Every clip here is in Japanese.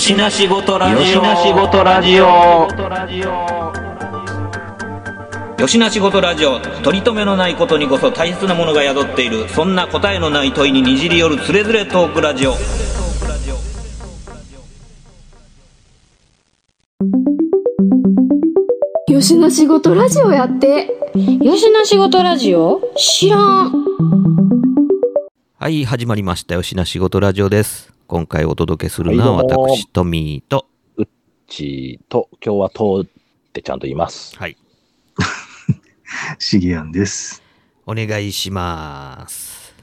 よしなしごとラジオ。よしなしごとラジオ。よしなしごとラジオ。取り留めのないことにこそ大切なものが宿っている。そんな答えのない問いににじり寄るつれづれトークラジオ。よしな仕事ラジオやってよしな仕事ラジオ？知らん。はい、始まりました。よしな仕事ラジオです。今回お届けするのは私、トミーと、ちと、今日はとってちゃんと言います。はい、シゲアンです。お願いします。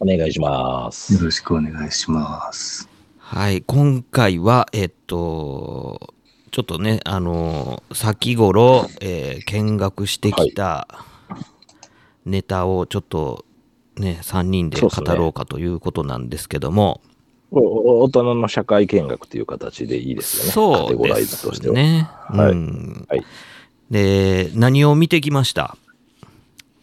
お願いしますよ。ろしくお願いします。はい、今回は、えっと、ちょっとね、あの、先頃、えー見学してきたネタをちょっとね、3人で語ろうかということなんですけども、お大人の社会見学という形でいいですよね。カそうテゴライですズとしては。ね。はいうんはいで、何を見てきました？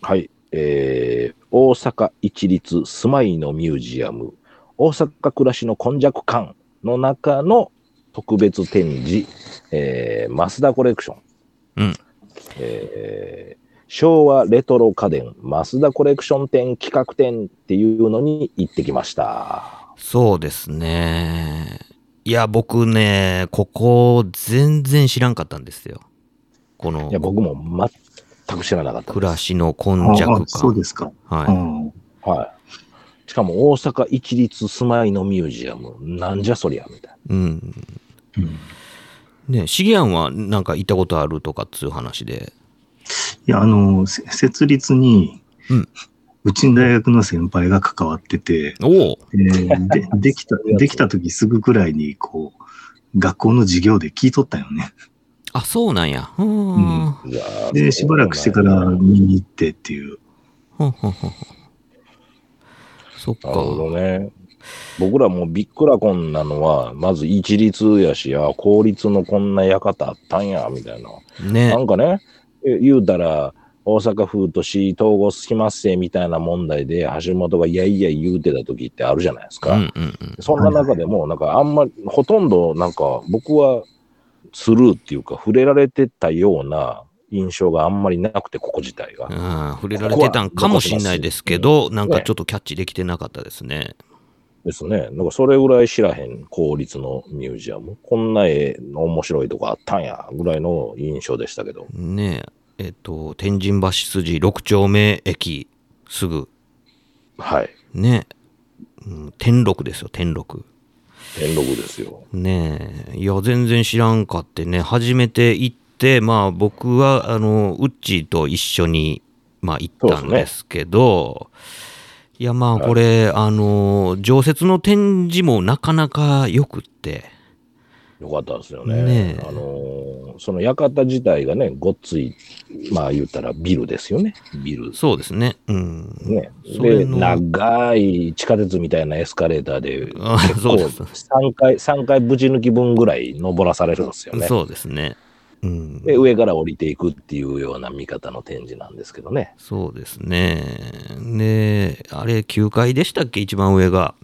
はい。えー、大阪一律住まいのミュージアム、大阪暮らしの今昔館の中の特別展示、えー、増田コレクション。うんえー昭和レトロ家電増田コレクション展企画展っていうのに行ってきました。そうですね。いや、僕ね、ここ全然知らんかったんですよ。このいや、僕も全く知らなかった。暮らしの今あ昔あそう感。ですか。はうんはい。しかも大阪一律住まいのミュージアム。なんじゃそりゃみたいい。うん。うんね、シゲアンはなんか行ったことあるとかっつう話で。いや、あの、せ設立に、うんうちの大学の先輩が関わってて、おおえーで できた、できた時すぐくらいに、こう、学校の授業で聞いとったよね。あ、そうなんや。うーん。で、しばらくしてから見に行ってっていう。ほんほんほそっなるほどか。ね。僕らもびっくらこんなのは、まず一律やし、あ、公立のこんな館あったんや、みたいな。ねな。んかね、え言うたら、大阪府と市統合しますせみたいな問題で、橋本がいやいや言うてた時ってあるじゃないですか。うんうんうん。そんな中でも、なんかあんまり、ほとんどなんか僕はスルーっていうか、触れられてたような印象があんまりなくて、ここ自体が。うん、触れられてたんかもしんないですけど、なんかちょっとキャッチできてなかったですね。ですね。なんかそれぐらい知らへん公立のミュージアム。こんな絵の面白いとこあったんや、ぐらいの印象でしたけど。ねえ、えっと、天神橋筋6丁目駅すぐ、はい。ねうん、天禄ですよ、天禄。天禄ですよ。ねえ、いや、全然知らんかってね、初めて行って、まあ僕は、あの、ウッチーと一緒に、まあ行ったんですけど、いや、まあこれ、あの、常設の展示もなかなか良くって、よかったですよね。ねえあのーその館自体がね、ごっつい、まあ言ったらビルですよね。ビル。そうですね。うん。ね。で、長い地下鉄みたいなエスカレーターで、あ そうです。3回、三回ぶち抜き分ぐらい登らされるんですよね。そうですね。うん。で、上から降りていくっていうような見方の展示なんですけどね。そうですね。で、あれ、9階でしたっけ、一番上が。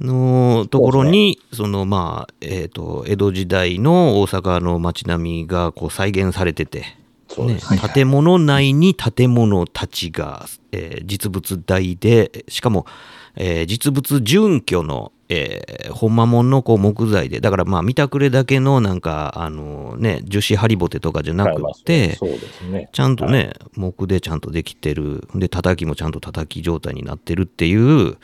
のところに、そのまあ、えっ、と、江戸時代の大阪の街並みがこう再現されてて、ねそうです。はいはい建物内に建物たちが、えー実物大で、しかも、えー実物準拠の、えー、ほんまもんのこう木材で、だからまあ見たくれだけのなんか、あのね、樹脂ハリボテとかじゃなくて、ね。ちゃんとね、木でちゃんとできてる。で、叩きもちゃんと叩き状態になってるっていう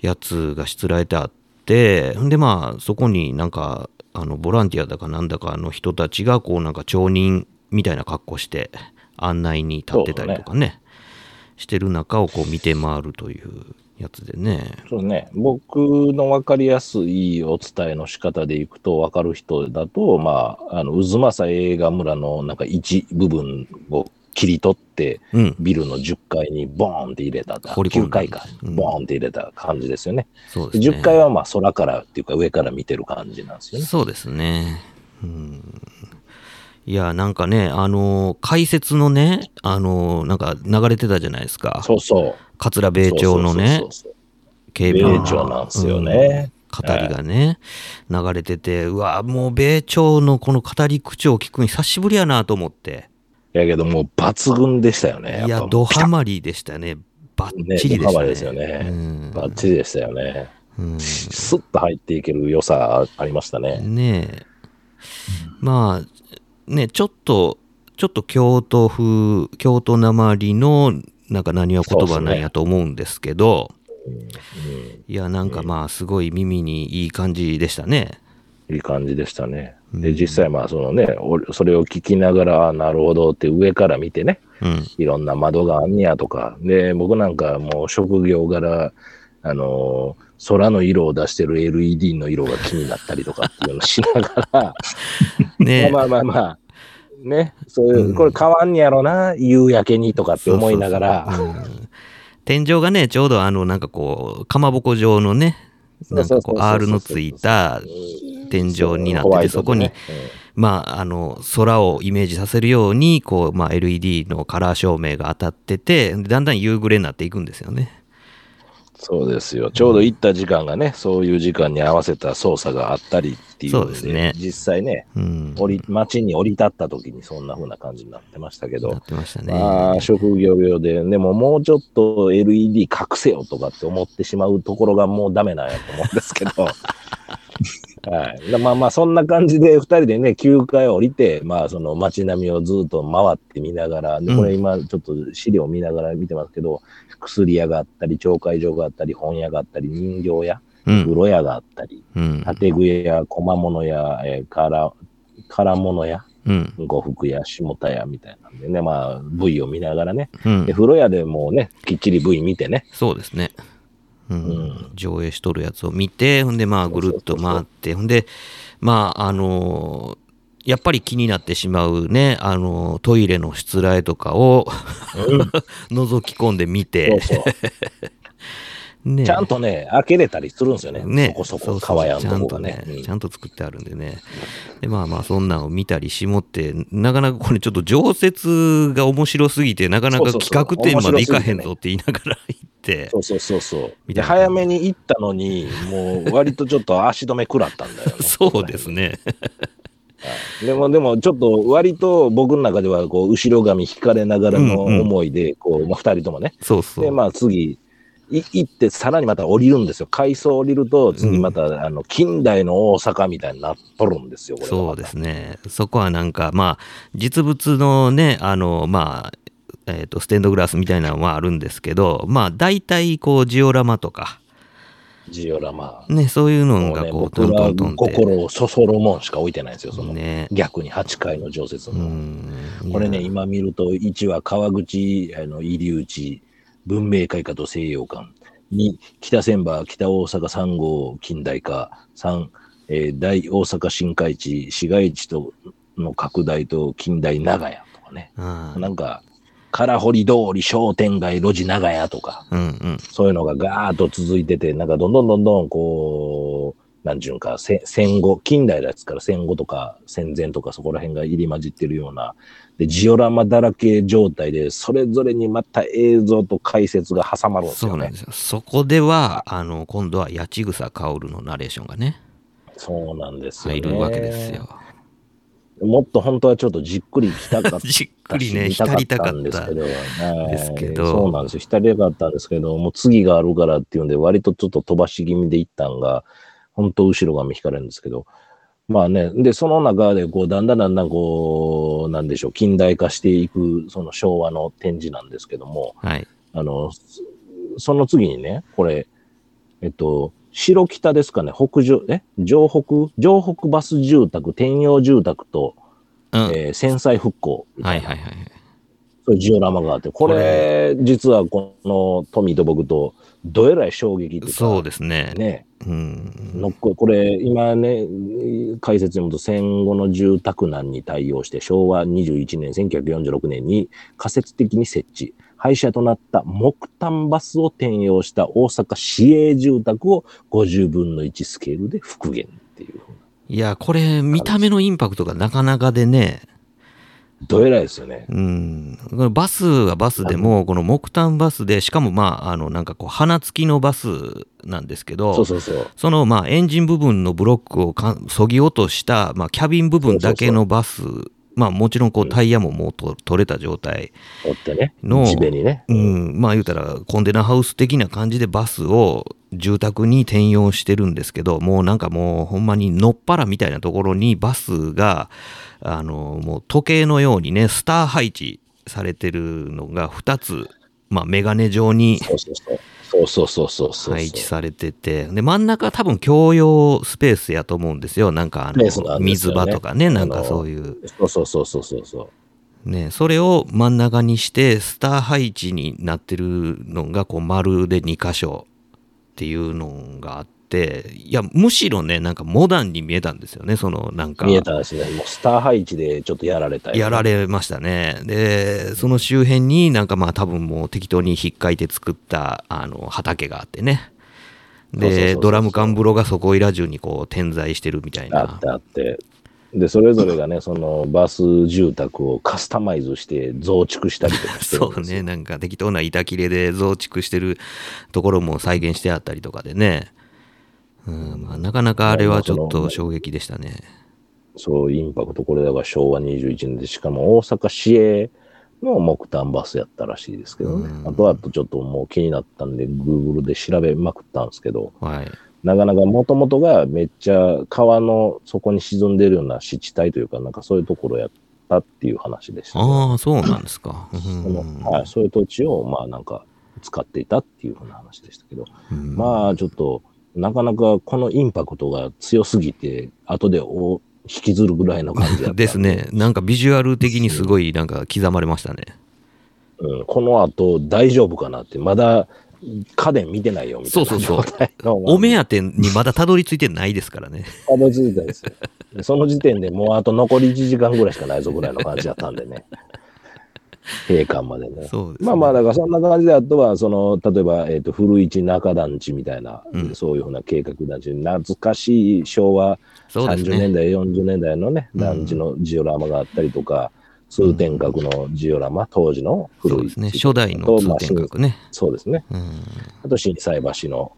やつがしつらえてあって、で、まあ、そこになんか、あの、ボランティアだかなんだかの人たちが、こう、なんか町人みたいな格好して、案内に立ってたりとかね、してる中をこう見て回るというやつでね。そうね。僕の分かりやすいお伝えの仕方でいくと分かる人だと、まあ、あの、渦政映画村のなんか一部分を切り取って、うん、ビルの10階にボーンって入れた、掘り込んだ9階か、うんボーンって入れた感じですよね。そうですね。10階はまあ空からっていうか上から見てる感じなんですよね。そうですね。うん。いや、なんかね、あの、解説のね、あの、なんか流れてたじゃないですか。そうそう。桂米朝のね警備米朝なんですよね。語りがね、流れてて、うわ、もう米朝のこの語り口調を聞くの久しぶりやなと思って。やけどもう抜群でしたよね。いや、ドハマりでしたね。バッチリでしたね。ねドハマりですよねうんバッチリでしたよね。うんスッと入っていける良さありましたね。ねえ。まあ、ね、ちょっと、ちょっと京都風、京都なまりの、なんか何は言葉なんやと思うんですけど、いや、なんかまあ、すごい耳にいい感じでしたね。いい感じでしたね。で、うん実際まあそのね、俺それを聞きながら、あなるほどって上から見てね、うん。いろんな窓があんねやとか、で、僕なんかもう職業柄、あのー空の色を出してる LED の色が気になったりとかっていうのをしながら、ね まあまあまあ、ね、そういう、うん。これ変わんねやろな、夕焼けにとかって思いながら、天井がね、ちょうどあの、なんかこう、かまぼこ状のね、なんかこう、R のついた天井になってて、そこにまあ、あの、空をイメージさせるように、こう、まあ、LED のカラー照明が当たってて、だんだん夕暮れになっていくんですよね。そうですよ。ちょうど行った時間がね、そういう時間に合わせた操作があったりっていうのそうですね実際ね、うん。降り街に降り立った時にそんな風な感じになってましたけどなっ、てましたね。まあ、職業病で、でももうちょっと LED 隠せよとかって思ってしまうところがもうダメなんやと思うんですけど、はい。だまあまあ、そんな感じで二人でね、9階降りて、まあその街並みをずっと回って見ながら、で、これ今ちょっと資料見ながら見てますけど、薬屋があったり、町会所があったり、本屋があったり、人形屋、うん。風呂屋があったり、うん。建具屋、小物屋、えー、から、から物屋、うん。呉服屋、下田屋みたいなんでね、まあ、部位を見ながらね、うんで、風呂屋でもうね、きっちり部位見てね、そうですね。うんうん上映しとるやつを見て、ほんで、まあ、ぐるっと回って、ほんで、まあ、あのーやっぱり気になってしまうね、あのートイレのしつらえとかを 覗き込んでみそうて。ねちゃんとね、開けれたりするんですよね。ね、そこそこ、そうそう川屋ちゃんとのとこがね。うんちゃんと作ってあるんでね。で、まあまあ、そんなんを見たりしもって、なかなかこれちょっと常設が面白すぎて、なかなか企画展までいかへんぞって言いながら行そうそうそうそう。で、早めに行ったのに、もう割とちょっと足止め食らったんだよ ね。そうですね。でも、でも、ちょっと割と僕の中では、こう、後ろ髪引かれながらのうんうん思いで、こう、まあ、二人ともね。で、そうそう。まあ、次、い行って、さらにまた降りるんですよ。階層降りると、次また、あの、近代の大阪みたいになっとるんですよ、そうですね。そこはなんか、まあ、実物のね、あの、まあ、えっ、と、ステンドグラスみたいなのはあるんですけど、まあ、大体、こう、ジオラマとか、ジオラマ。ね、そういうのがこう、トントントンって。心をそそるもんしか置いてないんですよ、その、ね。逆に8回の常設うの。ん。これね、今見ると、1は川口、あの、入内、文明開化と西洋館。2、北千葉、北大阪3号近代化。3、えー大大阪新海地、市街地との拡大と近代長屋とかね。あなんか、空堀通り商店街路地長屋とか、うんうん。そういうのがガーッと続いてて、なんかどんどんどんどんこう、なんちゅうんか、せ戦後、近代ですから戦後とか戦前とかそこら辺が入り混じってるような、で、ジオラマだらけ状態で、それぞれにまた映像と解説が挟まるんですよねそうなんで。すよ。そこでは、あの、今度は八千草薫のナレーションがね、そうなんですよ、ね。入るわけですよ。。もっと本当はちょっとじっくり来たかった じっくりね、浸りたかったんですけ。ど、はいですけどそうなんですよ。浸りたかったんですけど、もう次があるからっていうんで、割とちょっと飛ばし気味で行ったんが、本当後ろ髪引かれるんですけど、まあね、で、その中で、こう、だんだんだんだん、こう、なんでしょう、近代化していく、その昭和の展示なんですけども、はい。あの、そその次にね、これ、えっと、白北ですかね、北上、え？城北？城北バス住宅、転用住宅と、うん。えー戦災復興はいいはいはい。そういうジオラマがあって、これ、実はこのトミーと僕と、どえらい衝撃っていうか、そうですね。ね、うん。のっここれ、今ね、解説読むと戦後の住宅難に対応して、昭和21年、1946年に仮説的に設置。廃車となった木炭バスを転用した大阪市営住宅を50分の1スケールで復元っていう。いや、これ、見た目のインパクトがなかなかでね、どえらいですよね。うん。バスはバスでも、この木炭バスで、しかもまあ、あの、なんかこう、花付きのバスなんですけど、そうそうそう。そのまあエンジン部分のブロックをかそぎ落とした、まあ、キャビン部分だけのバス、まあもちろんこうタイヤももうと取れた状態。の地辺にね。うん、まあ言うたらコンテナハウス的な感じでバスを住宅に転用してるんですけど、もうなんかもうほんまにのっぱらみたいなところにバスが、あの、もう時計のようにね、スター配置されてるのが2つ、まあメガネ状にそうそうそう。そうそうそうそうそう。配置されてて、で、真ん中多分共用スペースやと思うんですよ。なんかあの、ね場とかね、なんかそういう。そうそうそうそうそうそう。ね、それを真ん中にして、スター配置になってるのが、こう、丸で2箇所っていうのがあって、いや、むしろね、なんかモダンに見えたんですよね、その、なんか。見えたんですね。もうスター配置でちょっとやられたよねやられましたね。で、その周辺になんかまあ多分もう適当に引っかいて作ったあの畑があってね。で、ドラム缶風呂がそこいら中にこう点在してるみたいなあっ。てあって。で、それぞれがね、そのバス住宅をカスタマイズして増築したりとかしてる そうね、なんか適当な板切れで増築してるところも再現してあったりとかでね。うんまあ、なかなかあれはちょっと衝撃でしたね。そう、インパクト、これだから昭和21年で、しかも大阪市営の木炭バスやったらしいですけどね。うんあとあとちょっともう気になったんで、Google で調べまくったんですけど、はい。なかなかもともとがめっちゃ川の底に沈んでるような湿地帯というか、なんかそういうところやったっていう話でしたね、ああ、そうなんですか。うそんのはい、そういう土地を、まあなんか使っていたっていうふうな話でしたけど、うんまあちょっと、なかなかこのインパクトが強すぎて、後でお引きずるぐらいの感じ ですね。なんかビジュアル的にすごいなんか刻まれましたね。うん、この後大丈夫かなって、まだ家電見てないよみたいなそうそうそう。お目当てにまだたどり着いてないですからね。たどり着いたんですその時点でもうあと残り1時間ぐらいしかないぞぐらいの感じだったんでね。閉館までね。そうです、ね。まあまあ、だからそんな感じで、あとは、その、例えば、えっ、と、古市中団地みたいな、うんそういうふうな計画団地、懐かしい昭和30そうですね年代、40年代のね、うん団地のジオラマがあったりとか、通天閣のジオラマ、当時の古いね。初代の通天閣ね。そうですね。うん。あと、震災橋の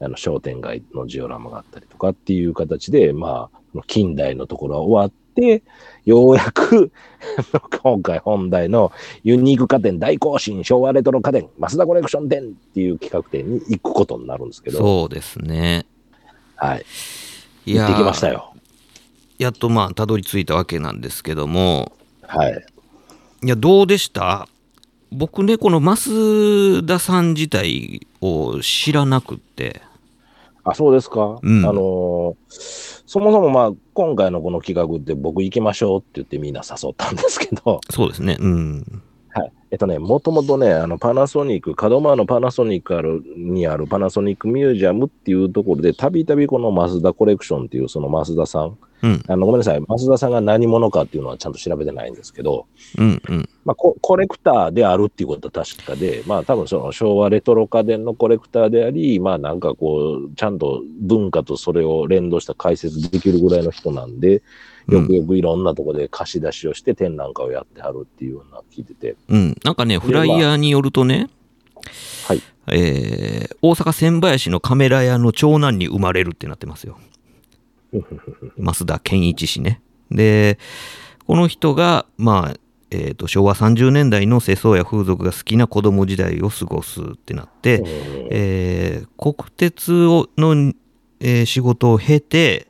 あの商店街のジオラマがあったりとかっていう形で、まあ、近代のところは終わって、ようやく、今回本題のユニーク家電大行進昭和レトロ家電増田コレクション店っていう企画展に行くことになるんですけど、そうですね。はい。い行ってきましたよ。やっとまあ、たどり着いたわけなんですけども、はい。いや、どうでした？僕ね、この増田さん自体を知らなくって、あ、そうですか。うんあのーそもそもまあ、今回のこの企画って僕行きましょうって言ってみんな誘ったんですけど、そうですね。うん。はい。えっとね、もともとね、あの、パナソニック、門真のパナソニックあるにあるパナソニックミュージアムっていうところで、たびたびこの増田コレクションっていう、その増田さん、うん。あの、ごめんなさい、増田さんが何者かっていうのはちゃんと調べてないんですけど、うん。うん。まあ、ココレクターであるっていうことは確かで、まあ、多分その昭和レトロ家電のコレクターであり、まあ、なんかこう、ちゃんと文化とそれを連動した解説できるぐらいの人なんで、よくよくいろんなところで貸し出しをして展覧会をやってはるっていうような聞いてて、うん。なんかね、フライヤーによるとね、はい。えー大阪千林のカメラ屋の長男に生まれるってなってますよ。増田健一氏ね。で、この人が、まあ、えーと昭和30年代の世相や風俗が好きな子供時代を過ごすってなって、えー国鉄をの、えー仕事を経て、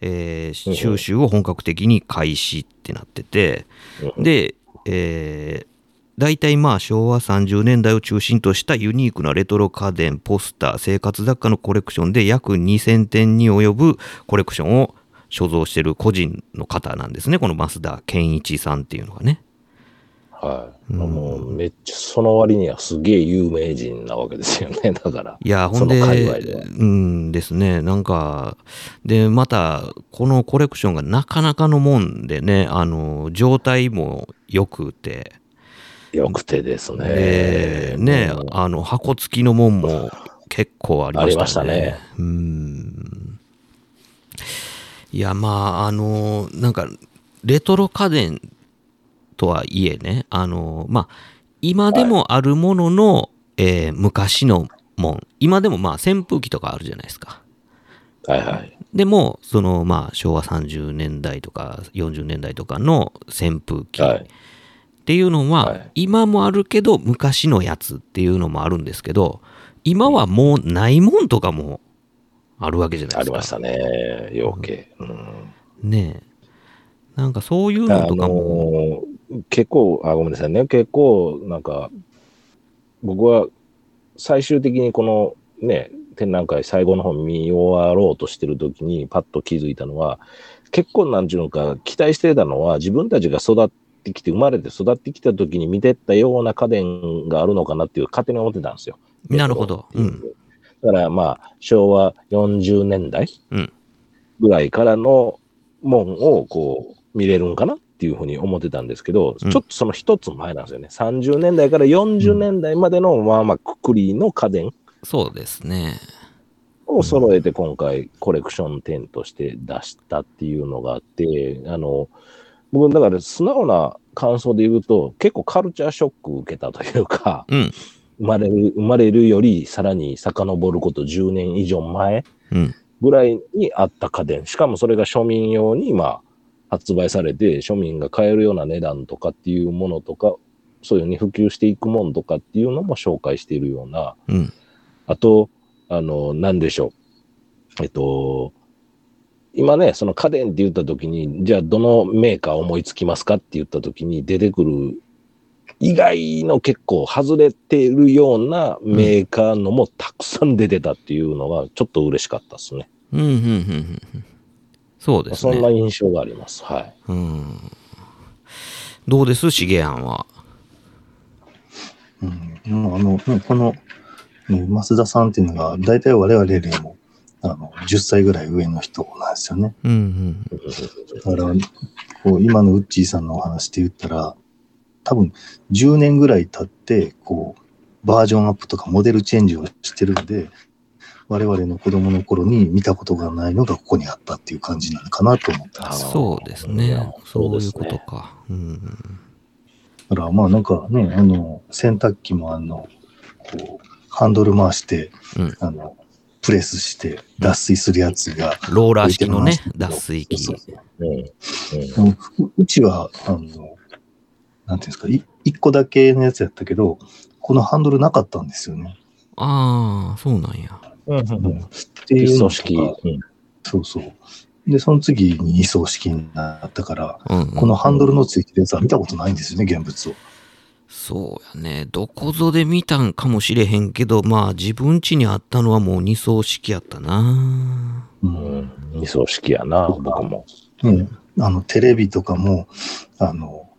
えー収集を本格的に開始ってなってて、で、えー大体まあ昭和30年代を中心としたユニークなレトロ家電、ポスター、生活雑貨のコレクションで約2000点に及ぶコレクションを所蔵している個人の方なんですね。この増田健一さんっていうのがね。はい。もうめっちゃその割にはすげえ有名人なわけですよね。だから。いや、ほんで、ではうんですね、なんか、で、また、このコレクションがなかなかのもんでね、あの、状態も良くて、よくてですね。で、ねうん、あの、箱付きのもんも 結構ありましたね。ありましたねうん。いや、まあ、あの、なんか、レトロ家電とはいえね、あの、まあ、今でもあるものの、えー昔のもん。今でもまあ扇風機とかあるじゃないですか。はいはい。でも、そのまあ昭和30年代とか40年代とかの扇風機はいっていうのは、はい今もあるけど昔のやつっていうのもあるんですけど、今はもうないもんとかもあるわけじゃないですか。ありましたね、養鶏。うんねえ。なんかそういうあのとかも、のー結構、あ、ごめんなさいね。結構、なんか、僕は最終的にこのね、展覧会最後の方見終わろうとしてる時にパッと気づいたのは、結構なんていうのか、期待してたのは自分たちが育ってきて、生まれて育ってきた時に見てったような家電があるのかなっていう勝手に思ってたんですよ。なるほど。うん。だからまあ、昭和40年代うんぐらいからのもんをこう見れるんかなっていうふうに思ってたんですけど、うんちょっとその一つ前なんですよね。30年代から40年代までのまあまあくくりの家電そうですね。を揃えて今回コレクション展として出したっていうのがあって、あの、僕だから素直な感想で言うと結構カルチャーショック受けたというか、うん。生まれる、生まれるよりさらに遡ること10年以上前うん。ぐらいにあった家電。しかもそれが庶民用に、まあ、発売されて、庶民が買えるような値段とかっていうものとか、そういうふうに普及していくものとかっていうのも紹介しているような、うん。あと、あの、なんでしょう。えっと、今ね、その家電って言った時に、じゃあどのメーカー思いつきますかって言った時に出てくる、意外の結構外れてるようなメーカーのもたくさん出てたっていうのはちょっと嬉しかったですね。うん、うん、うん、うん。そうですそんなね。印象があります。はい。うん。どうです？シゲアンは。うん、あの、ねこの、ね増田さんっていうのが、大体我々よりも、あの、10歳ぐらい上の人なんですよね。うん、うん。だから、こう、今のウッチーさんのお話で言ったら、多分、10年ぐらい経って、こう、バージョンアップとかモデルチェンジをしてるんで、我々の子供の頃に見たことがないのがここにあったっていう感じなのかなと思ったんですよ。そうですね。そういうことか。うん。だからまあなんかね、あの、洗濯機もあの、こう、ハンドル回して、うんあの、プレスして脱水するやつが、ローラー式のね脱水機。そうそううちは、あの、なんていうんですか、い一個だけのやつやったけど、このハンドルなかったんですよね。ああ、そうなんや。うんっていうのと一層式。かうんそうそう。で、その次に二層式になったから、うん、うん。このハンドルのついてるやつは見たことないんですよね、現物を。そうやね。どこぞで見たんかもしれへんけど、まあ自分家にあったのはもう二層式やったな。ううんん。二層式やな、僕も。ね、あの、テレビとかも、あの、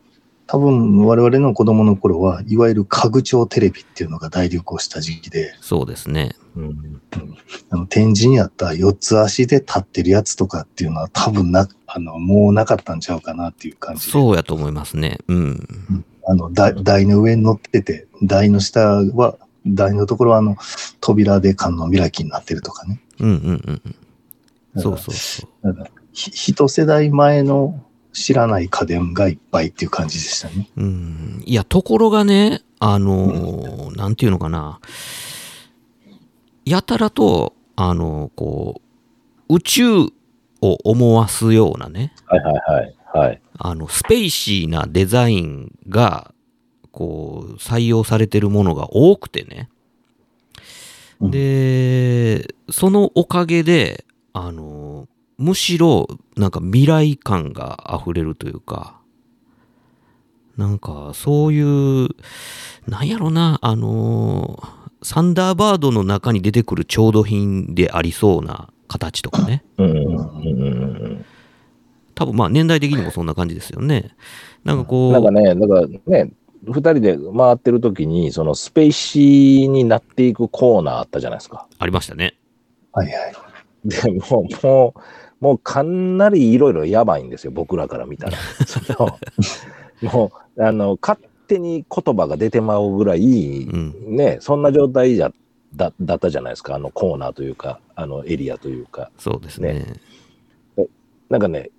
多分我々の子供の頃は、いわゆる家具調テレビっていうのが大流行した時期で、そうですね。うん。あの、天神やった四つ足で立ってるやつとかっていうのは多分な、あの、もうなかったんちゃうかなっていう感じで。そうやと思いますね。うん。あの、台台の上に乗ってて、台の下は、台のところはあの、扉で観音開きになってるとかね。うんうんうんうん。そうそうそう。一世代前の知らない家電がいっぱいっていう感じでしたね。うん。いや、ところがね、あのーなんていうのかな。やたらと、あのーこう、宇宙を思わすようなね、はいはいはい。はい。あの、スペイシーなデザインが、こう、採用されてるものが多くてね。うんで、そのおかげで、あの、むしろ、なんか未来感が溢れるというか、なんか、そういう、なんやろな、あの、サンダーバードの中に出てくる調度品でありそうな形とかね。うん。うん。うん。多分まあ年代的にもそんな感じですよね。なんかこう、なんかね、だからね、二人で回ってる時に、そのスペーシーになっていくコーナーあったじゃないですか。ありましたね。はいはい。でもう、もう、もうかなりいろいろやばいんですよ、僕らから見たら。そのもう、あの、勝手に言葉が出てまうぐらい、うん。ね、そんな状態じゃ、だだったじゃないですか、あのコーナーというか、あのエリアというか。そうですね。なんかね、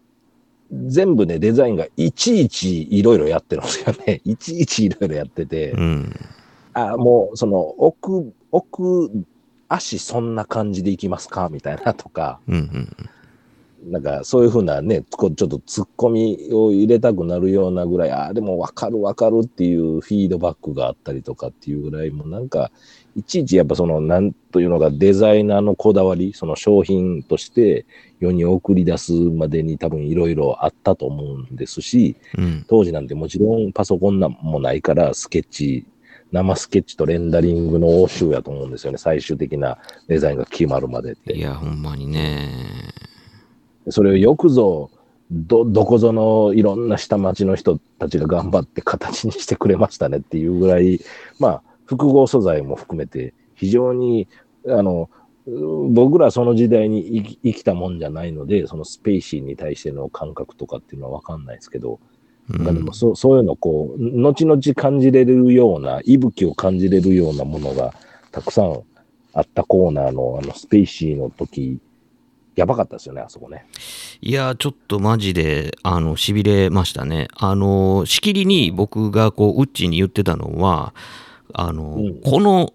全部ね、デザインがいちいちいろいろやってるんですよね。いちいちいろいろやってて、うん。あ、もう、その、奥、奥、足そんな感じでいきますか？みたいなとか、うんうん。なんかそういうふうなね、ちょっと突っ込みを入れたくなるようなぐらい、ああ、でも分かる分かるっていうフィードバックがあったりとかっていうぐらい、もうなんか、いちいちやっぱその、なんというのがデザイナーのこだわり、その商品として世に送り出すまでに多分いろいろあったと思うんですし、うん。当時なんてもちろんパソコンなんもないから、スケッチ、生スケッチとレンダリングの応酬やと思うんですよね。最終的なデザインが決まるまでって。いや、ほんまにね。それをよくぞ、ど、どこぞのいろんな下町の人たちが頑張って形にしてくれましたねっていうぐらい、まあ、複合素材も含めて、非常に、あの、う僕らその時代に生き生きたもんじゃないので、そのスペーシーに対しての感覚とかっていうのはわかんないですけど、うんまあでもそうそういうのをこう、後々感じれるような、息吹を感じれるようなものがたくさんあったコーナーのあのスペーシーの時、やばかったですよね、あそこね。いや、ちょっとマジで、あの、痺れましたね。あの、しきりに僕がこう、ウッチーに言ってたのは、あの、うんこの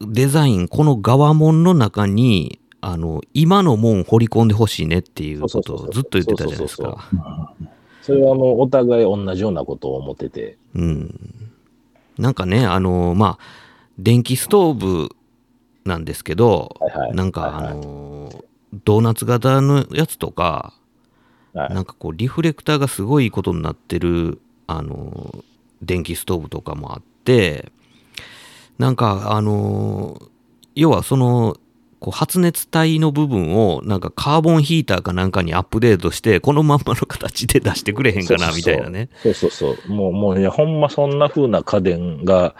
デザイン、この側門の中に、あの、今のもん掘り込んでほしいねっていうことをずっと言ってたじゃないですか。それはもうお互い同じようなことを思ってて、うん。なんかね、あの、まあ、電気ストーブなんですけど、はいはい。なんか、はいはい。あの、ドーナツ型のやつとか、はい。なんかこうリフレクターがすごいことになってるあの電気ストーブとかもあってなんかあの要はそのこう発熱体の部分をなんかカーボンヒーターかなんかにアップデートしてこのまんまの形で出してくれへんかなみたいなね。そうそうそう。もう、もう、いや、ほんまそんな風な家電が、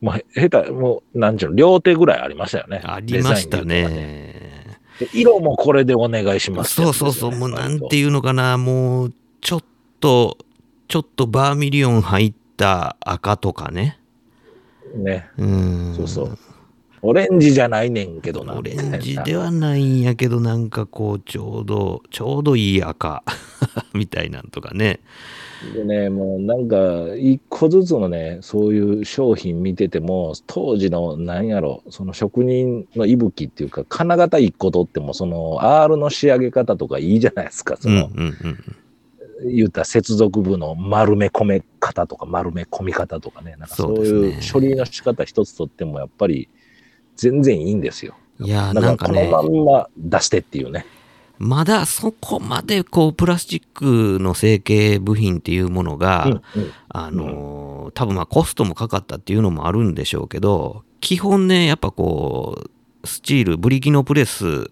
まあ、下手、もう、なんちゅうの、両手ぐらいありましたよね。ありましたね。で色もこれでお願いしますってそうそうそう。もうなんていうのかな。もうちょっとちょっとバーミリオン入った赤とかねね。うんそうそう。オレンジじゃないねんけどな。オレンジではないんやけど、なんかこう、ちょうど、ちょうどいい赤 みたいなんとかね。でね、もうなんか、一個ずつのね、そういう商品見てても、当時の、なんやろ、その職人の息吹っていうか、金型一個取っても、その R の仕上げ方とかいいじゃないですか。そうんうの、んうん。言ったら接続部の丸め込め方とか、丸め込み方とかね、なんかそういう処理の仕方一つとっても、やっぱり全然いいんですよ。いやなんかね、このまんま出してっていうね。まだそこまでこう、プラスチックの成形部品っていうものが、うんうんあのー多分まあコストもかかったっていうのもあるんでしょうけど、基本ね、やっぱこう、スチール、ブリキのプレス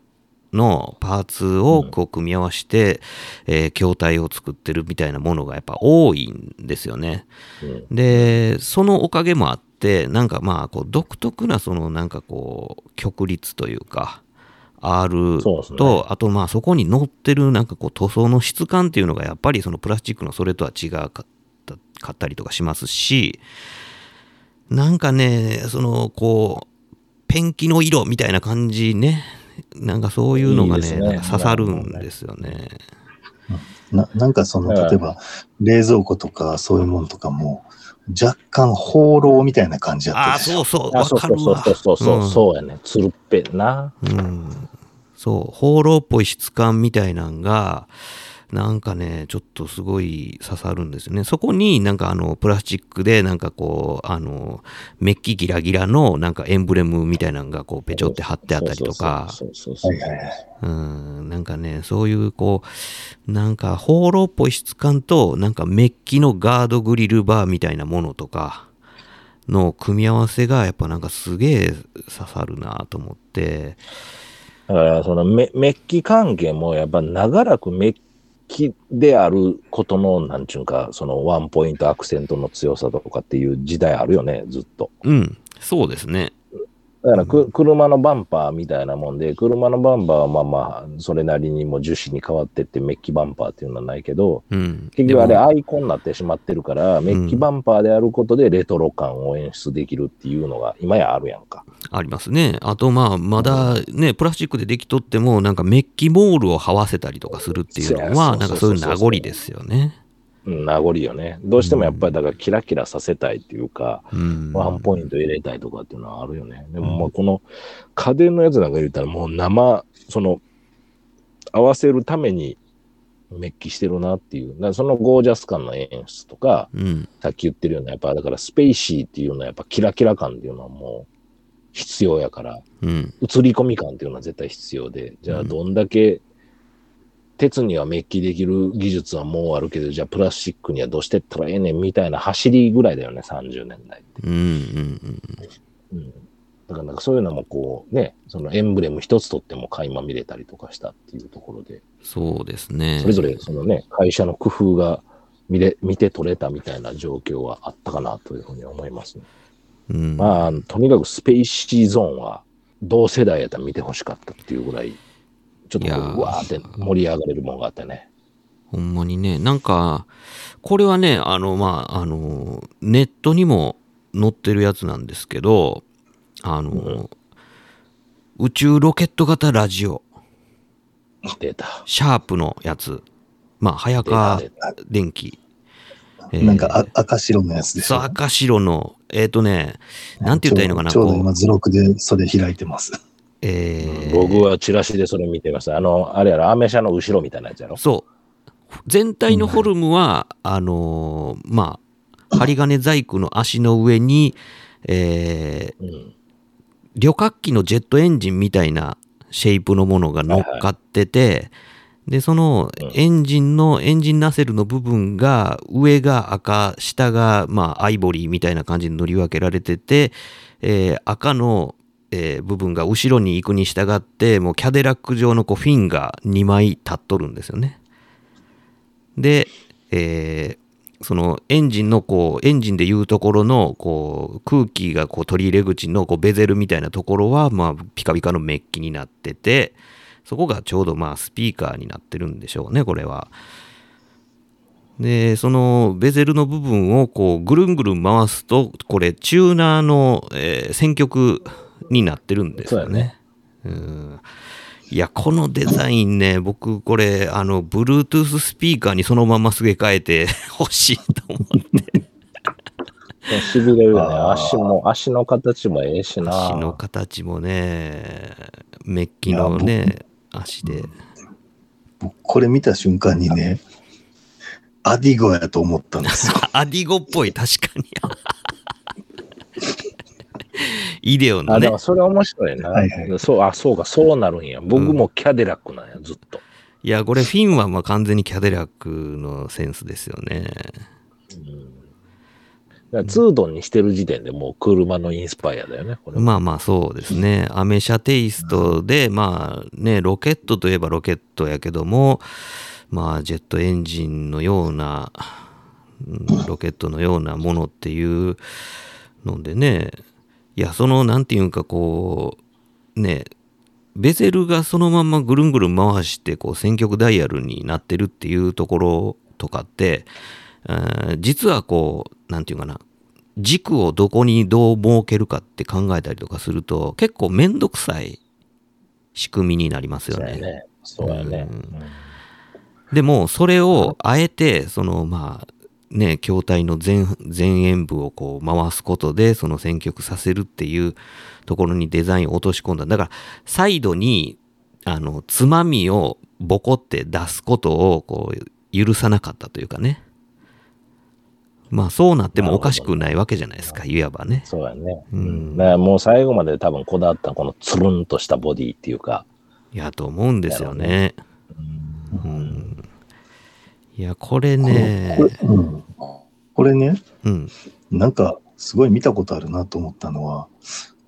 のパーツをこう組み合わせて、えー筐体を作ってるみたいなものがやっぱ多いんですよね。うん。で、そのおかげもあって、なんかまあ、こう、独特な、その、なんかこう、曲率というか、R そうですね。と、あとまあ、そこに乗ってる、なんかこう、塗装の質感っていうのが、やっぱりそのプラスチックのそれとは違うかったかったりとかしますし、なんかね、その、こう、ペンキの色みたいな感じね、なんかそういうのがね、いいね刺さるんですよね。ななんかその、はい例えば、冷蔵庫とかそういうものとかも、若干放浪みたいな感じやったあそうそう、あ、わそうそうそうかるわ。そうそうそう、うんそうやね。つるっぺな。うん、そう、放浪っぽい質感みたいなんが、なんかね、ちょっとすごい刺さるんですよね。そこになんかあの、プラスチックでなんかこう、あの、メッキギラギラのなんかエンブレムみたいなのがこう、ペチョって貼ってあったりとか、そうそうそうそうはいはいはい。うん、なんかね、そういうこう、なんか放浪っぽい質感と、なんかメッキのガードグリルバーみたいなものとか、の組み合わせがやっぱなんかすげえ刺さるなと思って、だから、そのメメッキ関係も、やっぱ長らくメッきであることの、なんちゅうか、そのワンポイントアクセントの強さとかっていう時代あるよね、ずっと。うん、そうですね。だからく、車のバンパーみたいなもんで、車のバンパーはまあまあ、それなりにも樹脂に変わってってメッキバンパーっていうのはないけど、うん。結局あれアイコンになってしまってるから、メッキバンパーであることでレトロ感を演出できるっていうのが今やあるやんか。ありますね。あと、まあ、まだね、プラスチックでできとっても、なんかメッキモールをはわせたりとかするっていうのは、なんかそういう名残ですよね。うん、名残よね。どうしてもやっぱりだからキラキラさせたいっていうか、うん。ワンポイント入れたいとかっていうのはあるよね。でもまあこの家電のやつなんか言ったらもう生、その、合わせるためにメッキしてるなっていう。そのゴージャス感の演出とか、うん。さっき言ってるような、やっぱだからスペイシーっていうのはやっぱキラキラ感っていうのはもう必要やから、うん。映り込み感っていうのは絶対必要で、じゃあどんだけ、鉄にはメッキできる技術はもうあるけど、じゃあプラスチックにはどうしてったらええねんみたいな走りぐらいだよね、30年代って。うん。うん。うん。だからなんかそういうのもこうね、そのエンブレム一つとっても垣間見れたりとかしたっていうところで、そうですね。それぞれそのね、会社の工夫が見れ、見て取れたみたいな状況はあったかなというふうに思いますね。うん。まあ、とにかくスペイシーゾーンは同世代やったら見てほしかったっていうぐらい、ちょっとわーって盛り上がれるものがあってね。ほんまにね、なんか、これはね、あの、まあ、あの、ネットにも載ってるやつなんですけど、あの、宇宙ロケット型ラジオ、出た。シャープのやつ、まあ、早川電機。えーなんかあ赤白のやつでしそう、ょ。赤白の、えっ、とね、なんて言ったらいいのかな、こうちょうど今、図録でそれ開いてます。えー僕はチラシでそれ見てました。あの、あれやろ、アメ車の後ろみたいなやつやろ。そう。全体のフォルムは、あのーまあ、針金細工の足の上に、えーうん。旅客機のジェットエンジンみたいなシェイプのものが乗っかってて、で、そのうんエンジンの、エンジンナセルの部分が、上が赤、下が、まあ、アイボリーみたいな感じに塗り分けられてて、えー赤の、えー部分が後ろに行くに従って、もうキャデラック状のこうフィンが2枚立っとるんですよね。で、えーそのエンジンのこう、エンジンでいうところのこう空気がこう取り入れ口のこうベゼルみたいなところは、まあ、ピカピカのメッキになってて、そこがちょうどまあスピーカーになってるんでしょうね、これは。で、そのベゼルの部分をこうぐるんぐるん回すと、これチューナーの、えー選曲になってるんですよね。うんいや、このデザインね、僕これ、あの、Bluetooth スピーカーにそのまますげ替えて 欲しいと思って。しびれるよね。足も、足の形もええしな。足の形もね、メッキのね、足で。僕これ見た瞬間にね、アディゴやと思ったんですよ。アディゴっぽい、確かに。イデオンのねも。それ面白いな。はいはいそう、あ、そうか、そうなるんや。僕もキャデラックなんや、ずっと。いや、これフィンはまあ完全にキャデラックのセンスですよね。だからツードンにしてる時点でもう車のインスパイアだよね、これ。まあまあそうですね。アメ車テイストで、まあね、ロケットといえばロケットやけども、まあジェットエンジンのような、うんロケットのようなものっていうのでね、いや、その、なんていうんかこう、ね、ベゼルがそのままぐるんぐるん回して、こう、選曲ダイヤルになってるっていうところとかって、あー実はこう、なんていうかな、軸をどこにどう設けるかって考えたりとかすると、結構めんどくさい仕組みになりますよね。そうやね。ね。うんうんでも、それをあえて、その、まあ、ね、筐体の前前円部をこう回すことで、その選曲させるっていうところにデザインを落とし込んだ。だから、サイドに、あの、つまみをボコって出すことを、こう、許さなかったというかね。まあ、そうなってもおかしくないわけじゃないですか、いわばね。そうやね。ううんん。だからもう最後まで多分こだわったこのつるんとしたボディっていうか。いや、と思うんですよね。ううんん。いや、これねこ、れうんこれね、うん。なんかすごい見たことあるなと思ったのは、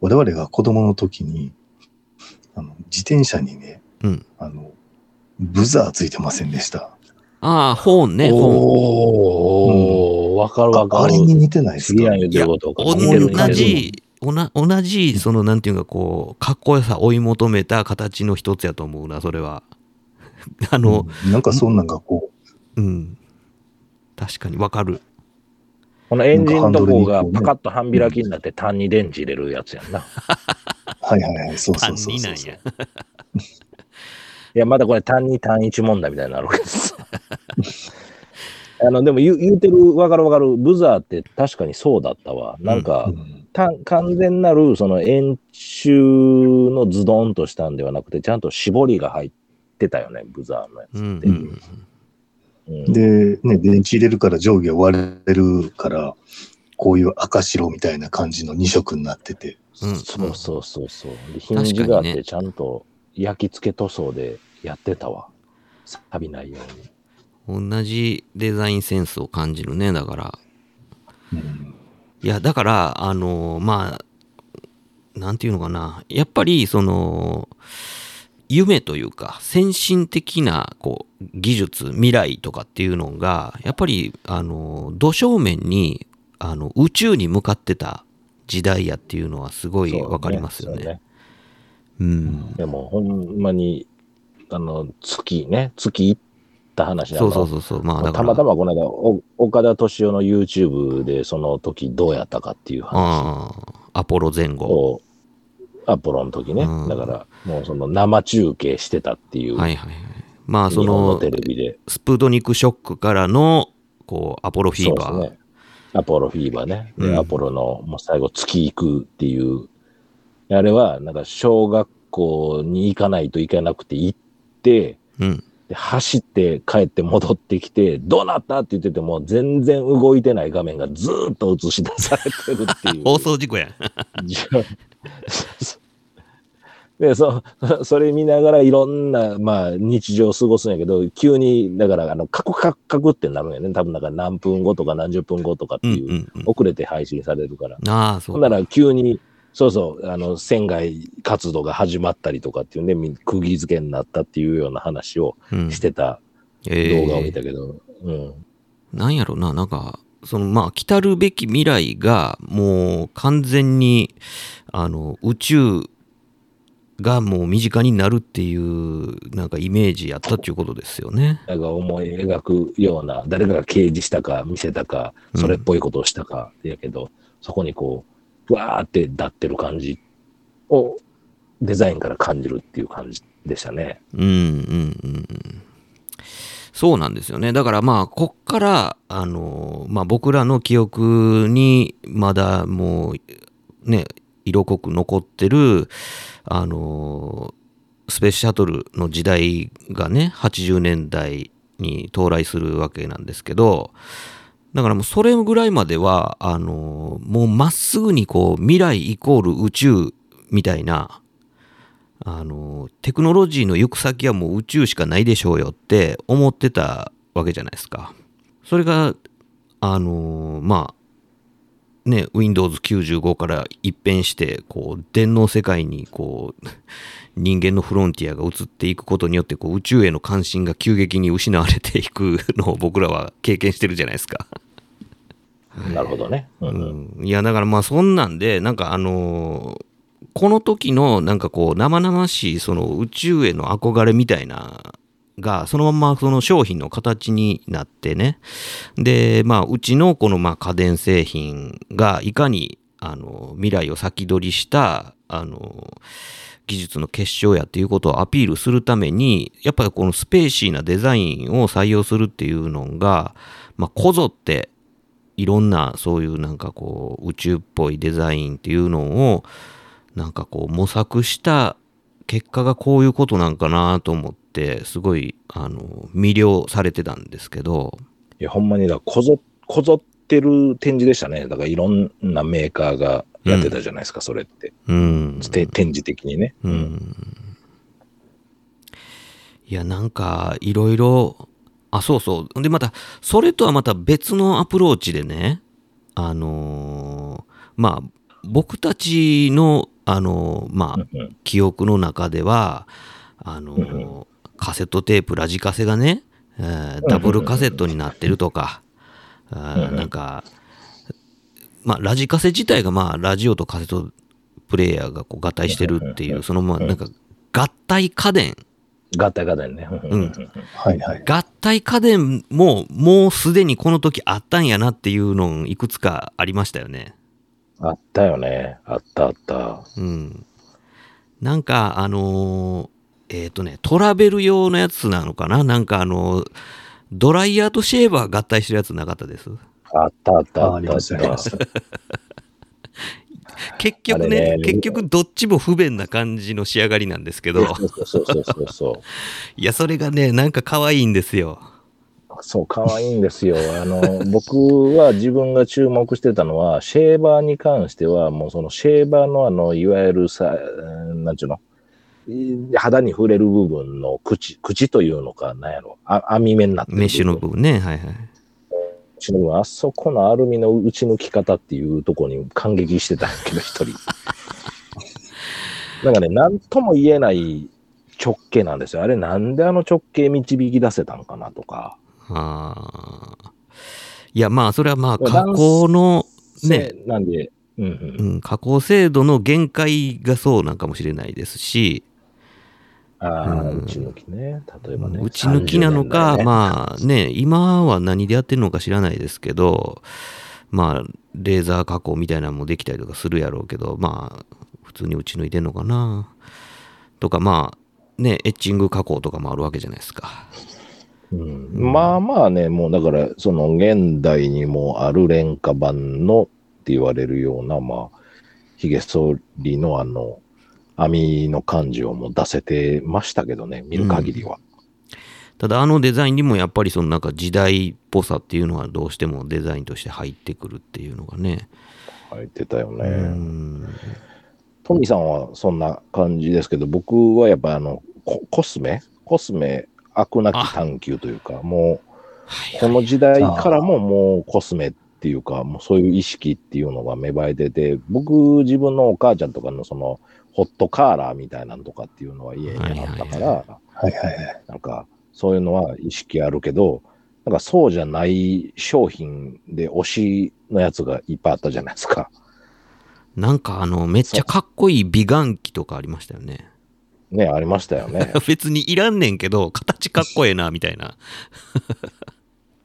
我々が子供の時に、あの自転車にね、うん。あの、ブザーついてませんでした。ああ、ホーンね、ホーン。おー、わかるわかる。ああれに似てないですか？次や同じ、おな同じ、その、なんていうか、こう、かっこよさ追い求めた形の一つやと思うな、それは。あの、うんなんかそんなんがこうん。確かにわかる。このエンジンのとこがパカッと半開きになって単に電池入れるやつやんな。う、はいはいはい、そうそ単うそうそうになんや。いや、まだこれ単に単一問題みたいになるけどさ。あの、でも言う言うてる、わかるわかる。ブザーって確かにそうだったわ。なんか、うんた完全なるその円柱のズドンとしたんではなくて、ちゃんと絞りが入ってたよね、ブザーのやつって。うんうんうんで、ね、電池入れるから上下割れるから、こういう赤白みたいな感じの2色になってて、うんそうそうそうそう。でヒンジがあって、ちゃんと焼き付け塗装でやってたわ。錆びないように。同じデザインセンスを感じるね、だから。うんいや、だから、あの、まあ、なんていうのかな。やっぱり、その、夢というか、先進的な、こう、技術、未来とかっていうのが、やっぱり、あの、土正面に、あの、宇宙に向かってた時代やっていうのはすごいわかりますよね。そうねうん。でも、ほんまに、あの、月ね、月行った話なそのうそうそうそう。まあ。たまたまこの間、お岡田敏夫の YouTube でその時どうやったかっていう話アポロ前後。を、アポロの時ね、うんだからもうその生中継してたっていう、はいはいはい。まあ、そのテ、レビで、スプートニクショックからの、こう、アポロフィーバー。ね。アポロフィーバーね。で、うんアポロのもう最後月行くっていう、あれはなんか小学校に行かないといけなくて行って、うん。で走って帰って戻ってきて、どうなったって言ってても、全然動いてない画面がずーっと映し出されてるっていう。放送事故やで、そ、それ見ながらいろんな、まあ、日常を過ごすんやけど、急に、だから、あの、カクカクカクってなるんやね。多分、なんか何分後とか何十分後とかってうんいう。遅れて配信されるから。ああ、そう。ほんなら、急に、そうそう、あの、船外活動が始まったりとかっていうんで、み釘付けになったっていうような話をうんしてたえ動画を見ーたけど、うん。なんやろな、なんか、その、まあ、来たるべき未来が、もう完全に、あの、宇宙がもう身近になるっていう、なんかイメージやったっていうことですよね。なんか思い描くような、誰かが掲示したか見せたか、それっぽいことをしたか、やけど、そこにこう、ふわーって立ってる感じをデザインから感じるっていう感じでしたね。うんうんうんうん。そうなんですよね。だからまあ、こっから、あの、まあ僕らの記憶にまだもう、ね、色濃く残ってる、あの、スペースシャトルの時代がね、80年代に到来するわけなんですけど、だからもうそれぐらいまでは、あの、もうまっすぐにこう、未来イコール宇宙みたいな、あの、テクノロジーの行く先はもう宇宙しかないでしょうよって思ってたわけじゃないですか。それが、あの、まあ、ね、Windows 95から一変して、こう、電脳世界に、こう、人間のフロンティアが移っていくことによって、こう、宇宙への関心が急激に失われていくのを僕らは経験してるじゃないですか。なるほどね。うんうんうん、いやだからまあそんなんでなんかあのーこの時のなんかこう生々しいその宇宙への憧れみたいながそのままその商品の形になってねでまあうちのこのまあ家電製品がいかにあの未来を先取りしたあの技術の結晶やっていうことをアピールするためにやっぱりこのスペーシーなデザインを採用するっていうのがまあこぞっていろんなそういうなんかこう宇宙っぽいデザインっていうのをなんかこう模索した結果がこういうことなんかなと思ってすごいあの魅了されてたんですけど。いや、ほんまにだ、こぞ、こぞってる展示でしたね。だからいろんなメーカーがやってたじゃないですか、それって。うんて展示的にね。うんいやなんかいろいろあそうそうでまたそれとはまた別のアプローチでねあのーまあ僕たちのあのーまあうんうん記憶の中ではあのーカセットテープラジカセがね、えーダブルカセットになってるとか、あなんかまあ、ラジカセ自体が、まあ、ラジオとカセットプレイヤーがこう合体してるっていう、その、まあ、なんか、合体家電、合体家電ね。うんはいはい。合体家電も、もうすでにこの時あったんやなっていうの、いくつかありましたよね。あったよね。あったあった。うん。なんか、あのーえっ、とね、トラベル用のやつなのかな？なんかあのードライヤーとシェーバー合体してるやつなかったです？あったあったああったあっありました。結局ねね結局どっちも不便な感じの仕上がりなんですけど、そうそうそうそうそう。いや、それがね、なんか可愛いんですよ。そう、可愛いんですよ。あの、僕は自分が注目してたのは、シェーバーに関しては、もうそのシェーバーのあの、いわゆるさ、うんなんちゅうの、い肌に触れる部分の口、口というのか、なんやろ、あ網目になってるメッシュの部分ね。はいはい。口の部分あそこのアルミの打ち抜き方っていうところに感激してたんやけど、一人。なんかね、なんとも言えない直径なんですよ。あれなんであの直径導き出せたんかなとか。あーいや、まあ、それはまあ、加工の、ね、せなんで、うんうん。うん、加工精度の限界がそうなんかもしれないですし、ああ、うん打ち抜きね。例えばね。打ち抜きなのか、あ、まあね、今は何でやってるのか知らないですけど、まあ、レーザー加工みたいなのもできたりとかするやろうけど、まあ、普通に打ち抜いてんのかな。とか、まあ、ね、エッチング加工とかもあるわけじゃないですか。うん、まあまあね、もうだから、その現代にもある廉価版のって言われるような、まあ、髭剃りのあの、網の感じをもう出せてましたけどね、見る限りは。ただ、あのデザインにもやっぱりそのなんか時代っぽさっていうのはどうしてもデザインとして入ってくるっていうのがね。入ってたよね。うんトミーさんはそんな感じですけど、僕はやっぱあの、ココスメ？コスメ、飽くなき探求というか、もう、この時代からももうコスメっていうか、もうそういう意識っていうのが芽生えてて、僕、自分のお母ちゃんとかのその、ホットカーラーみたいなのとかっていうのは家にあったから、はいはいはい。なんか、そういうのは意識あるけど、なんかそうじゃない商品で推しのやつがいっぱいあったじゃないですか。なんかあの、めっちゃかっこいい美顔器とかありましたよね。ね、ありましたよね。別にいらんねんけど、形かっこええな、みたいな。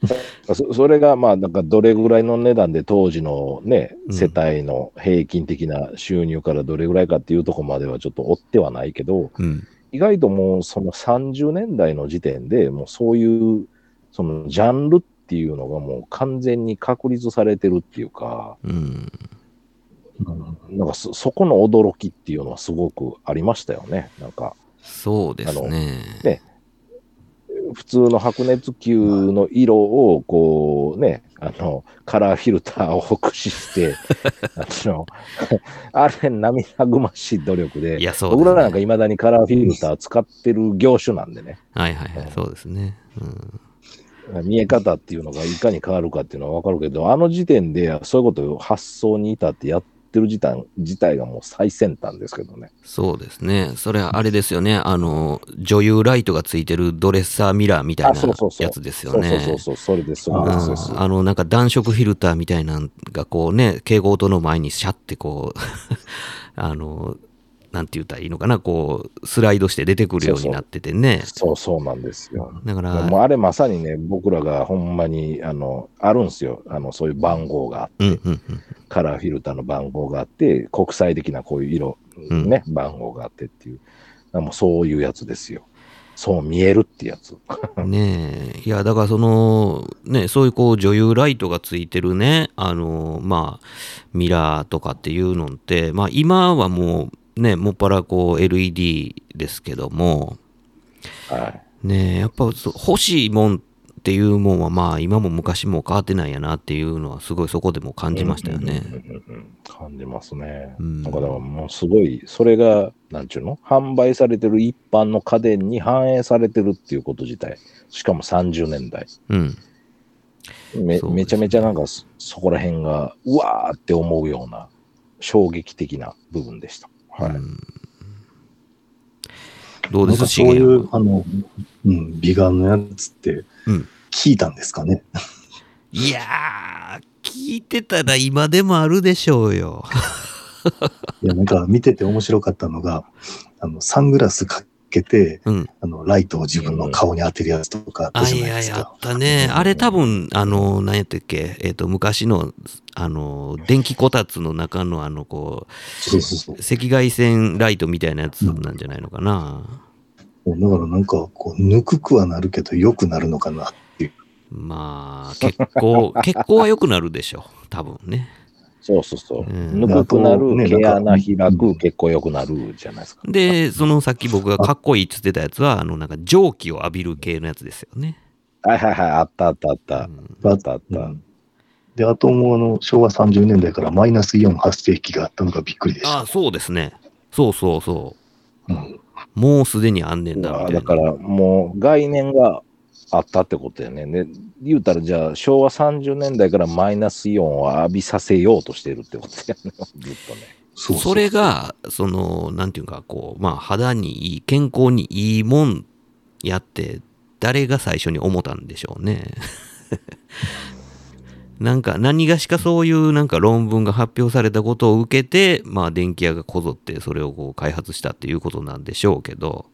そそれがまあなんかどれぐらいの値段で当時のねうん世帯の平均的な収入からどれぐらいかっていうところまではちょっと追ってはないけどうん。意外ともうその30年代の時点でもうそういうそのジャンルっていうのがもう完全に確立されてるっていうかうん。うんなんかそそこの驚きっていうのはすごくありましたよねなんかそうですね。ね普通の白熱球の色をこうね、あの、カラーフィルターを駆使して、あの、あれ涙ぐましい努力で、いや、そうね。僕らなんか未だにカラーフィルター使ってる業種なんでね、はいはいはい、そうですね。うん。見え方っていうのがいかに変わるかっていうのはわかるけど、あの時点でそういうことを発想に至ってやってる時点自体がもう最先端ですけどね。そうですね。それはあれですよね。あの、女優ライトがついてるドレッサーミラーみたいあ、な。やつですよね。そうそうそう、それです、それです。あの、なんか暖色フィルターみたいなのがこうね、警報音の前にシャってこう、あの、なんて言ったらいいのかな、こう、スライドして出てくるようになっててね。そうそうなんですよ。だから、もうあれまさにね、僕らがほんまに、あの、あるんですよ。あの、そういう番号があって、うんうんうん。カラーフィルターの番号があって、国際的なこういう色、んね、番号があってっていう、もうそういうやつですよ。そう見えるってやつ。ねえ。いや、だからその、ね、そういうこう女優ライトがついてるね、あの、まあ、ミラーとかっていうのって、まあ今はもうね、もっぱらこう LED ですけども、はい。ねえ、やっぱ欲しいもんっていうもんはまあ今も昔も変わってないやなっていうのはすごいそこでも感じましたよね。感じますね。うんだからもうすごい、それが、なんちゅうの？販売されてる一般の家電に反映されてるっていうこと自体。しかも30年代。うん。めねめちゃめちゃなんかそそこら辺がうわーって思うような衝撃的な部分でした。はい。うんどうです？かそういう、あの、うん、美顔のやつってうん、聞いたんですかね？いやー、聞いてたら今でもあるでしょうよ。いや、なんか見てて面白かったのが、あの、サングラスかけて、うん。あの、ライトを自分の顔に当てるやつとかあったあ、じゃいやいや、あないですか。ったね。あれ多分、あの、何やったっけ、えっ、と、昔の、あの、電気こたつの中の、あの、こそうそうそうう、。赤外線ライトみたいなやつなんじゃないのかな？だからなんか、こう、ぬくくはなるけど、良くなるのかなっていう。まあ、結構、結構は良くなるでしょう。多分ね。そうそうそう。うんぬくくなる、ね毛穴開く、結構良くなるじゃないですか。で、そのさっき僕がかっこいいっつってたやつは、あの、なんか蒸気を浴びる系のやつですよね。はいはいはい、あったあったあった。うんあったあった。うんで、あともうあの、昭和30年代からマイナスイオン発生器があったのがびっくりでした。あそうですね。そうそうそう。うんもうすでにあんねんだみたいな。だからもう概念があったってことやね。で、言うたらじゃあ昭和30年代からマイナスイオンを浴びさせようとしてるってことやね。ずっとね。そうそれ、が、その、なんていうか、こう、まあ、肌にいい、健康にいいもんやって、誰が最初に思ったんでしょうね。なんか、何がしかそういうなんか論文が発表されたことを受けて、まあ、電気屋がこぞってそれをこう開発したっていうことなんでしょうけど、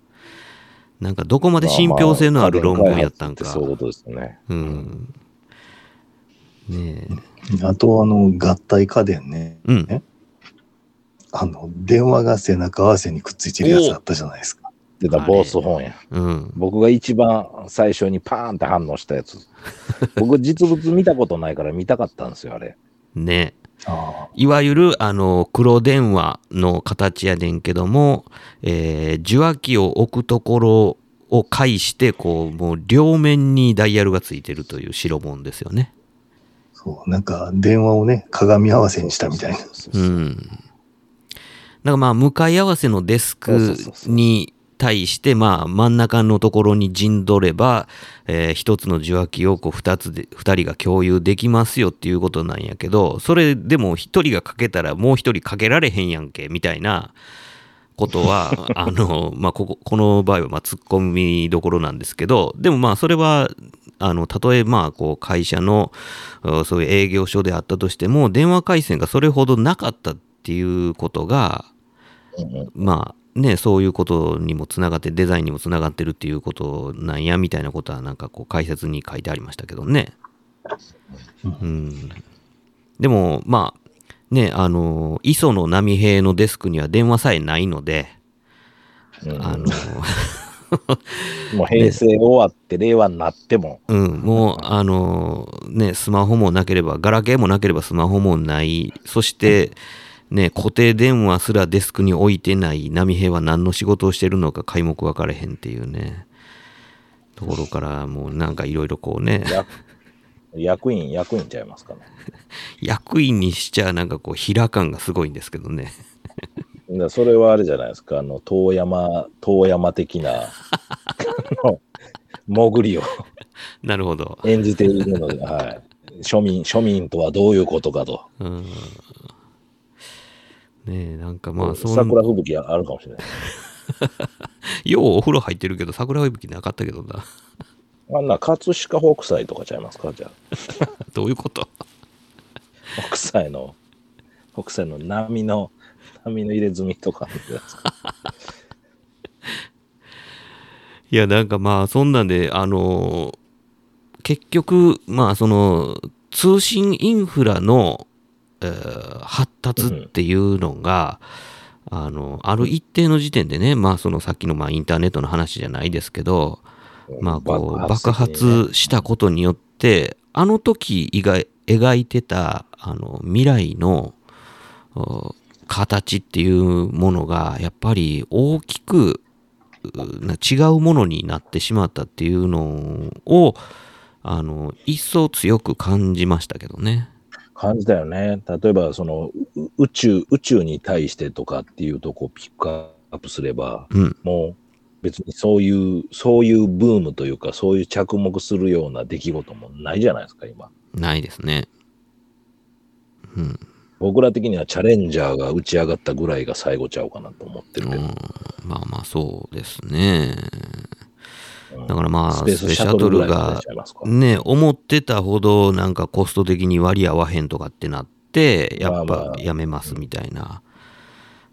なんかどこまで信憑性のある論文やったんか。まあまあそういうことですよね。うん。ねえ。あとあの、合体家電ね。うん。あの、電話が背中合わせにくっついてるやつあったじゃないですか。出たボース本や。うん。僕が一番最初にパーンって反応したやつ。僕実物見たことないから見たかったんですよ、あれ。ねあいわゆる、あの、黒電話の形やねんけども、えー受話器を置くところを介して、こう、もう両面にダイヤルがついてるという白物ですよね。そう、なんか電話をね、鏡合わせにしたみたいな。そうそうそううん。だからまあ、向かい合わせのデスクに対して、まあ、真ん中のところに陣取れば、えー一つの受話器をこう二つで、二人が共有できますよっていうことなんやけど、それでも一人がかけたらもう一人かけられへんやんけ、みたいなことは、あの、まあ、ここ、この場合は、まあ、突っ込みどころなんですけど、でもまあ、それは、あの、たとえまあ、こう、会社の、うんそういう営業所であったとしても、電話回線がそれほどなかったっていうことが、まあね、そういうことにもつながって、デザインにもつながってるっていうことなんや、みたいなことは、なんかこう、解説に書いてありましたけどね。うん。でも、まあ、ね、あの、磯の波平のデスクには電話さえないので、うん。あの、もう平成終わって令和になっても、うん、もう、あの、ね、スマホもなければ、ガラケーもなければスマホもない、そして、ね、固定電話すらデスクに置いてない波平は何の仕事をしてるのか皆目分かれへんっていうね、ところからもうなんかいろいろこうね、や役員、役員ちゃいますかね。役員にしちゃなんかこう、平感がすごいんですけどね。でそれはあれじゃないですか、あの、遠山、遠山的な、潜りをなるほど。演じているので、はい。庶民、庶民とはどういうことかと。うん。ねえ、なんかまあ、そん桜吹雪あるかもしれない。ようお風呂入ってるけど、桜吹雪なかったけどな。あんな、葛飾北斎とかちゃいますかじゃあ。どういうこと？北斎の、北斎の波の、波の入れ墨とかのやつ。いや、なんかまあ、そんなんで、あのー結局、まあ、その、通信インフラの、えー発達っていうのが、あの、ある一定の時点でね、まあ、そのさっきのまあインターネットの話じゃないですけど、まあ、こう、爆発したことによって、あの時以外描いてた、あの、未来の、お形っていうものが、やっぱり大きく、違うものになってしまったっていうのを、あの、一層強く感じましたけどね。感じたよね。例えば、その、う宇宙、宇宙に対してとかっていうとこをピックアップすれば、うん。もう別にそういう、そういうブームというか、そういう着目するような出来事もないじゃないですか、今。ないですね。うん。僕ら的にはチャレンジャーが打ち上がったぐらいが最後ちゃうかなと思ってるけど。うんまあまあそうですね。うんだからまあ、スペースシャトルが。ね、思ってたほどなんかコスト的に割り合わへんとかってなって、やっぱやめますみたいな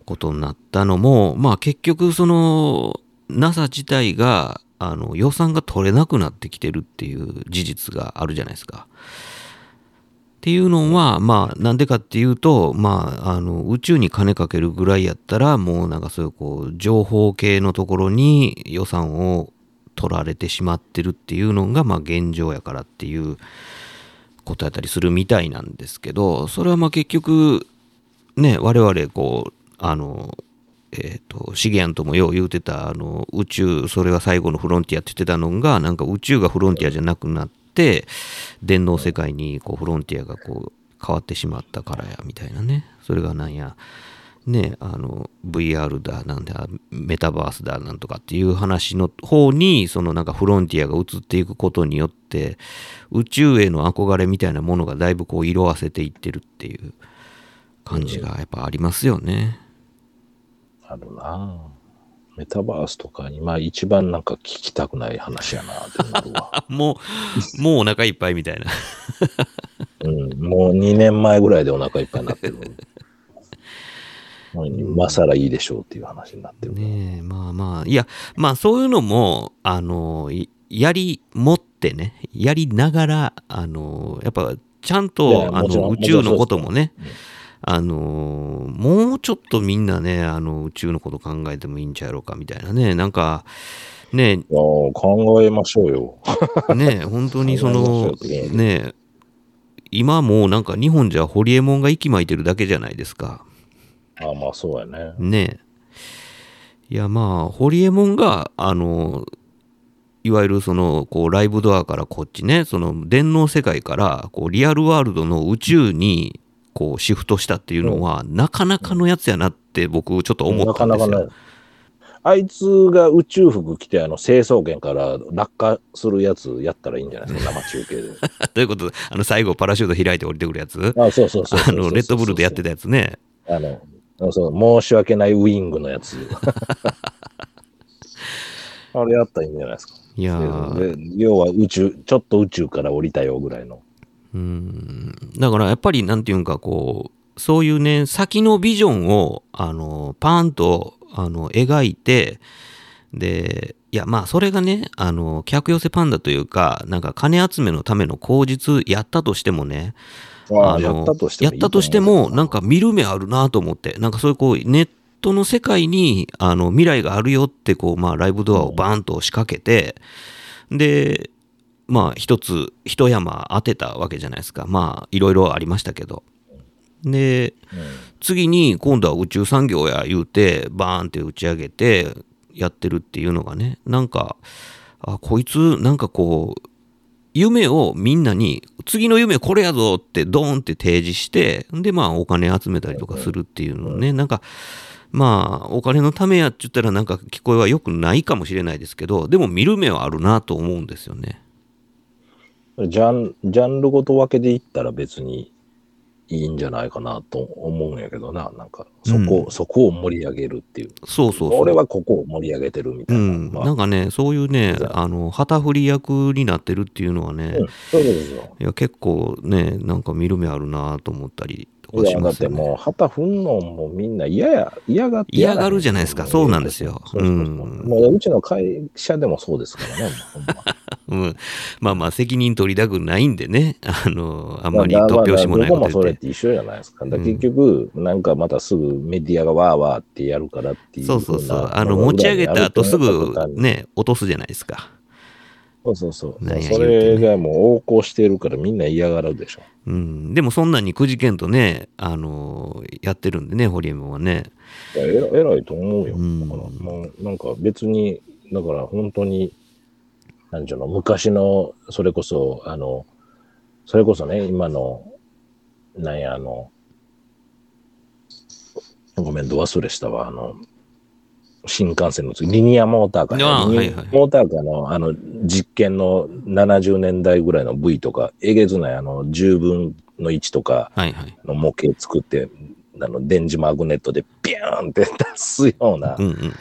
ことになったのも、まあ結局その NASA 自体があの予算が取れなくなってきてるっていう事実があるじゃないですか。っていうのは、まあ、なんでかっていうと、まあ、あの、宇宙に金かけるぐらいやったら、もうなんかそういうこう、情報系のところに予算を取られてしまってるっていうのが、まあ、現状やからっていうことやったりするみたいなんですけど、それはまあ結局、ね、我々こう、あの、えっ、と、シゲアンともよう言うてた、あの、宇宙、それが最後のフロンティアって言ってたのが、なんか宇宙がフロンティアじゃなくなって、電脳世界にこうフロンティアがこう変わってしまったからや、みたいなね。それがなんや、ね、あの、VR だ、なんだ、メタバースだ、なんとかっていう話の方に、そのなんかフロンティアが移っていくことによって、宇宙への憧れみたいなものがだいぶこう色あせていってるっていう感じがやっぱありますよね。あるなぁメタバースとか今一番なんか聞きたくない話やなってなるわ。あ もう、もうお腹いっぱいみたいな。うん、もう2年前ぐらいでお腹いっぱいになってる。もう今更いいでしょうっていう話になってる。ね、まあまあ、いや、まあそういうのも、あの、やり、持ってね、やりながら、あの、やっぱ、ちゃんと、あの、宇宙のこともね、あの、もうちょっとみんなね、あの、宇宙のこと考えてもいいんちゃうやろうかみたいなね、なんか、ね考えましょうよ。ね本当にそのね今もうなんか日本じゃホリエモンが息巻いてるだけじゃないですか。あまあそうやね。ねいやまあホリエモンがあのいわゆるそのこうライブドアからこっちねその電脳世界からこうリアルワールドの宇宙にこうシフトしたっていうのは、なかなかのやつやなって僕ちょっと思ったんですよ。なかなかね。あいつが宇宙服着て、あの、成層圏から落下するやつやったらいいんじゃないですか、生中継で。ということ？であの最後パラシュート開いて降りてくるやつ？あそうそうそうそうあのレッドブルでやってたやつね。あの、そう、申し訳ないウィングのやつ。あれやったらいいんじゃないですか。いや要は宇宙、ちょっと宇宙から降りたよぐらいの。うんだからやっぱりなんていうんかこうそういうね先のビジョンをあのパーンとあの描いてでいやまあそれがねあの客寄せパンダというかなんか金集めのための口実やったとしてもねああ、のやったとしてもいいやったとしてもなんか、か見る目あるなと思って。なんかそういうこうネットの世界にあの未来があるよってこうまあライブドアをバーンと仕掛けてでまあ一つ一山当てたわけじゃないですか。まあいろいろありましたけど。で次に今度は宇宙産業や言うてバーンって打ち上げてやってるっていうのがねなんかあこいつなんかこう夢をみんなに次の夢これやぞってドーンって提示してでまあお金集めたりとかするっていうのねなんかまあお金のためやって言ったらなんか聞こえは良くないかもしれないですけどでも見る目はあるなと思うんですよね。ジャン、ジャンルごと分けでいったら別にいいんじゃないかなと思うんやけどな。なんか、そこ、そこを盛り上げるっていう。そうそうそう。俺はここを盛り上げてるみたいな。うん、まあなんかねそういうねあの旗振り役になってるっていうのはね、うんそうですよ。いや結構ねなんか見る目あるなと思ったりとかいや、だってしますよね。もう、旗振んのもみんな嫌や、嫌がって嫌がるじゃないですかそうなんですよそうそうそううんもううちの会社でもそうですからね。まうん、まあまあ責任取りたくないんでねあのあんまり突拍子もないどここと。もそれって一緒じゃないですか。だか結局、なんかまたすぐメディアがわーわーってやるからっていうそうそうそうあの持ち上げた後すぐね落とすじゃないですか。そうそうそう。なんやそれがもう横行してるからみんな嫌がるでしょ。うん、でもそんなにくじけんとねあのやってるんでねホリエモンはね。いや偉偉いと思うよ。うんだからもうなんか別に、だから本当に、なんちゅうの、昔の、それこそ、あの、それこそね、今の、なんや、あの、ごめん、ど忘れしたわ、あの、新幹線の次、リニアモーターカーねモーターカーの、あの、実験の70年代ぐらいの V とか、えげつない、あの、10分の1とか、はいはい。の模型作って、あの、電磁マグネットでビューンって 出すようなうんうん。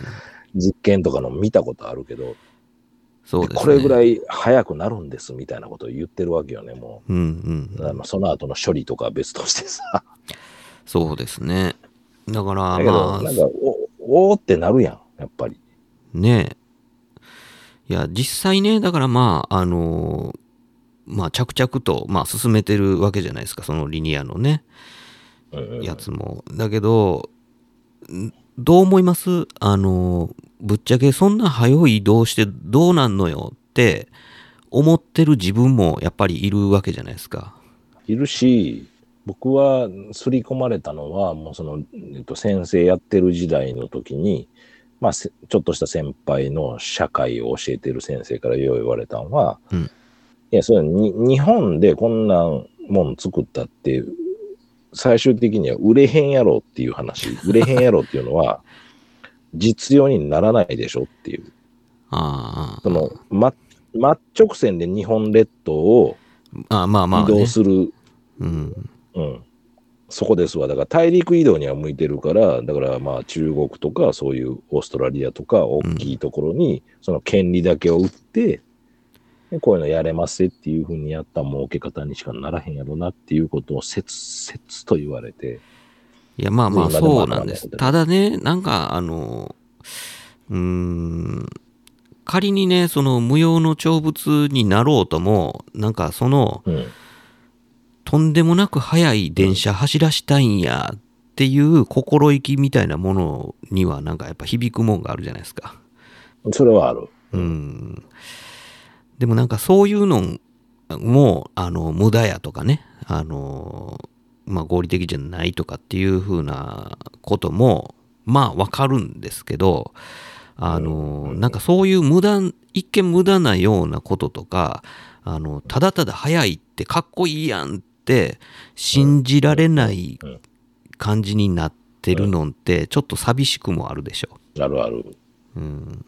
実験とかの見たことあるけど、そうですね。これぐらい。い早くなるんですみたいなことを言ってるわけよね、もうんうんう。あのその後の処理とかは別としてさ。そうですね。だから、まあなん、か、お、おーってなるやん、やっぱり。ねいや、実際ね、だからまあ、あのまあ、着々と、まあ、進めてるわけじゃないですか、そのリニアのね、やつも。だけど、んどう思います？あのぶっちゃけそんな早い移動してどうなんのよって思ってる自分もやっぱりいるわけじゃないですか。いるし、僕は刷り込まれたのは、もうその、えっと、先生やってる時代の時に、まあ、せちょっとした先輩の社会を教えてる先生からよう言われたのは、うんいや、それに、日本でこんなんもん作ったって、最終的には売れへんやろっていう話。売れへんやろっていうのは、実用にならないでしょっていう。あその、ま、真直線で日本列島をああまあまあ、移ね、動する、うん。うん。そこですわ。だから大陸移動には向いてるから、だからまあ中国とかそういうオーストラリアとか大きいところにその権利だけを売って、でこういうのやれますっていうふうにやった儲け方にしかならへんやろなっていうことを切々と言われて、いや、まあまあ、そうなんです。ただね、なんか、あの、うーん、仮にね、その無用の長物になろうとも、なんかその、うん。とんでもなく速い電車走らしたいんやっていう心意気みたいなものには、なんかやっぱ響くもんがあるじゃないですか。それはある。うん。でもなんかそういうのも、あの、無駄やとかね、あの、まあ合理的じゃないとかっていうふうなことも、まあわかるんですけど、あの、なんかそういう無駄、一見無駄なようなこととか、あの、ただただ速いってかっこいいやんって信じられないうん。感じになってるのって、ちょっと寂しくもあるでしょ。あるある。うん。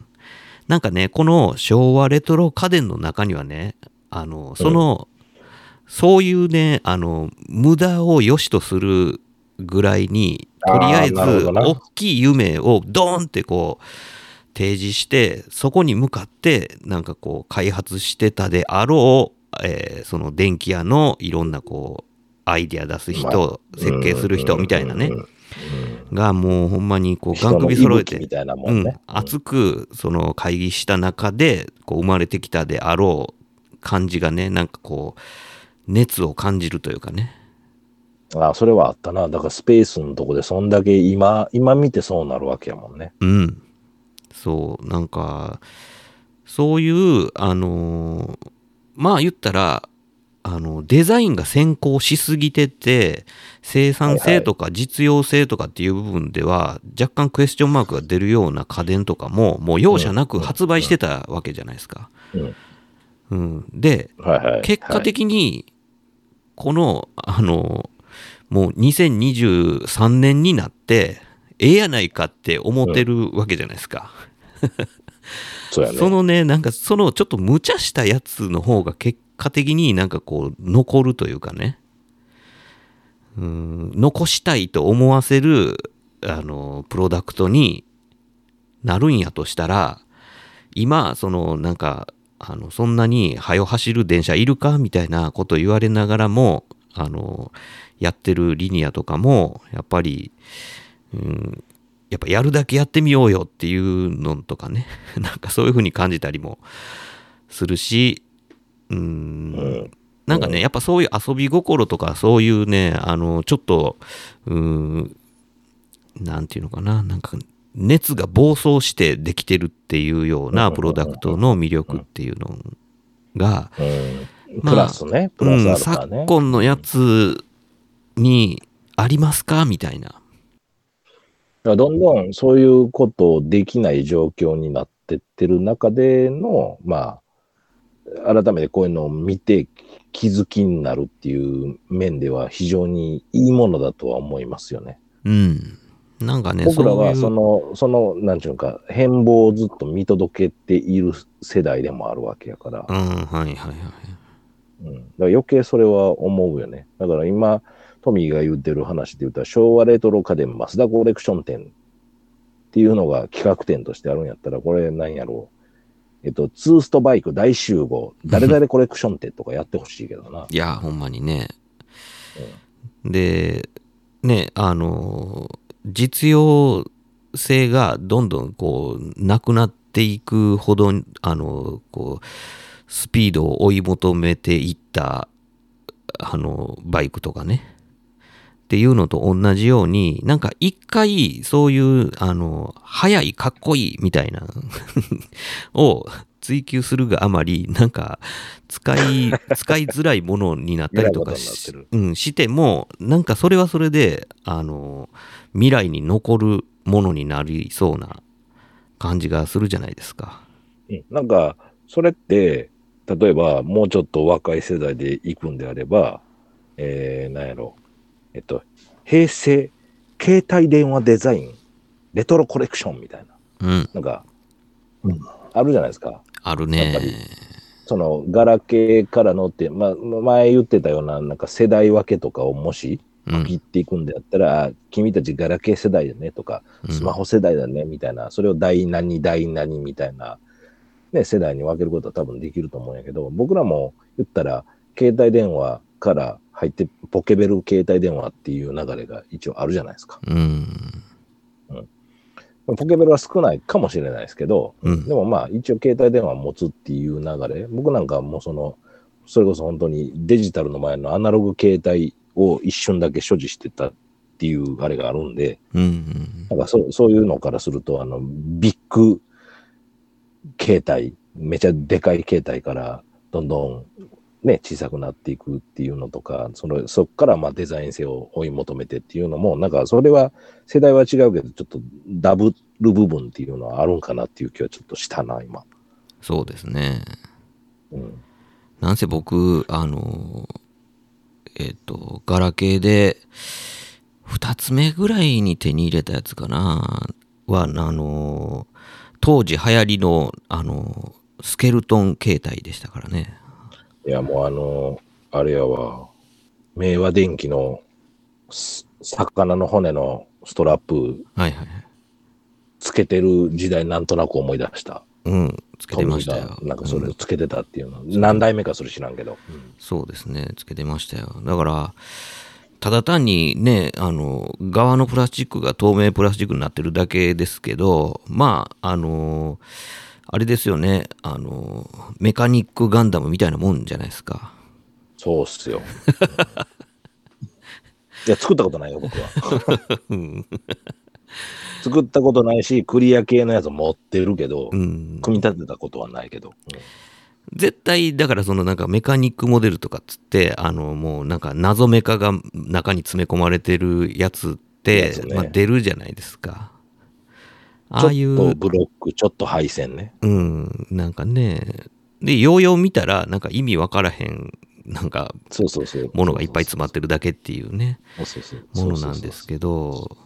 なんかね、この昭和レトロ家電の中にはね、あの、その、そういうね、あの、無駄を良しとするぐらいに、とりあえず、大きい夢をドーンってこう、提示して、そこに向かって、なんかこう、開発してたであろう、えーその電気屋のいろんなこう、アイデア出す人、設計する人みたいなね。がもうほんまにこう、ガン人の首揃えて息吹み、たいなもうん熱くその会議した中でこう生まれてきたであろう感じがねなんかこう熱を感じるというかね。ああ、それはあったな。だからスペースのとこでそんだけ今、今見てそうなるわけやもんね。うん。そうなんかそういうあのーまあ言ったらあのデザインが先行しすぎてて生産性とか実用性とかっていう部分では若干クエスチョンマークが出るような家電とかももう容赦なく発売してたわけじゃないですか。うん。うん、で。結果的に、この、あの、もう2023年になって、ええやないかって思ってるわけじゃないですか。そね。そのね、なんかそのちょっと無茶したやつの方が結果的になんかこう残るというかね、うん、残したいと思わせる、あの、プロダクトになるんやとしたら、今、そのなんか、あの、そんなに早走る電車いるかみたいなこと言われながらも、あの、やってるリニアとかも、やっぱり、うん、やっぱやるだけやってみようよっていうのとかね、なんかそういう風に感じたりもするし、うーん、なんかね、やっぱそういう遊び心とか、そういうね、あの、ちょっと、うーん、なんていうのかな、なんか、熱が暴走してできてるっていうようなプロダクトの魅力っていうのが、うん。まあプラスね。プうん、ラスアルファね。昨今のやつにありますか？みたいな。どんどんそういうことをできない状況になってってる中での、まあ、改めてこういうのを見て気づきになるっていう面では非常にいいものだとは思いますよね。うん。なんかね、僕らはその、その、なんちゅうか、変貌をずっと見届けている世代でもあるわけやから、うん、はいはいはい。うん、だから余計それは思うよね。だから今、トミーが言ってる話で言ったら、昭和レトロ家電マスダコレクション展っていうのが企画展としてあるんやったら、これ何やろう。えっと、ツーストバイク大集合、誰々コレクション展とかやってほしいけどな。いや、ほんまにね。で、ね、あの、実用性がどんどんこう、なくなっていくほど、あの、こう、スピードを追い求めていった、あの、バイクとかね。っていうのと同じように、なんか一回そういう、あの、速い、かっこいいみたいな を追求するがあまり、なんか使い、使いづらいものになったりとか し,、うん、しても、なんかそれはそれで、あの、未来に残るものになりそうな感じがするじゃないですか。うん。なんか、それって、例えば、もうちょっと若い世代で行くんであれば、えー、なんやろ、えっと、平成、携帯電話デザイン、レトロコレクションみたいな、うん、なんか、うん。あるじゃないですか。あるやっぱり。ね。その、ガラケーからのって、まあ、前言ってたような、なんか世代分けとかをもし、うん。切っていくんであったら、あ君たちガラケー世代だねとか、うん。スマホ世代だねみたいな、それを第何、第何みたいな、ね、世代に分けることは多分できると思うんやけど、僕らも言ったら、携帯電話から入って、ポケベル携帯電話っていう流れが一応あるじゃないですか。うん。ポケベルは少ないかもしれないですけど、うんでもまあ一応携帯電話を持つっていう流れ、僕なんかはもうその、それこそ本当にデジタルの前のアナログ携帯を一瞬だけ所持してたっていうあれがあるんで、うんうん。なんかそうそういうのからすると、あの、ビッグ携帯、めちゃでかい携帯からどんどんね、小さくなっていくっていうのとか、そのそこからまあデザイン性を追い求めてっていうのも、なんかそれは世代は違うけど、ちょっとダブる部分っていうのはあるんかなっていう気はちょっとしたな、今。そうですね。うん。なんせ僕、あの、えっ、と、ガラケーで、二つ目ぐらいに手に入れたやつかな、は、あの、当時流行りの、あの、スケルトン携帯でしたからね。いや、もうあの、あれやわ、明和電機のす魚の骨のストラップはいはいはい。つけてる時代なんとなく思い出した。うん、つけてましたよなんかそれうんをつけてたっていうの、何代目かそれ知らんけど。そうですね、つけてましたよ。だから、ただ単にね、あの、側のプラスチックが透明プラスチックになってるだけですけど、まあ、あの、あれですよね、あの、メカニックガンダムみたいなもんじゃないですか。そうっすよ。いや、作ったことないよ、僕は。うん。作ったことないし、クリア系のやつ持ってるけど、うん組み立てたことはないけど。絶対、だからそのなんかメカニックモデルとかっつって、あの、もうなんか謎メカが中に詰め込まれてるやつって、ねまあ出るじゃないですか。ちょっああいう。とブロック、ちょっと配線ね。うん、なんかね、で、ようよう見たら、なんか意味わからへん、なんか、そうそうそう。ものがいっぱい詰まってるだけっていうね、そうそうそうものなんですけど、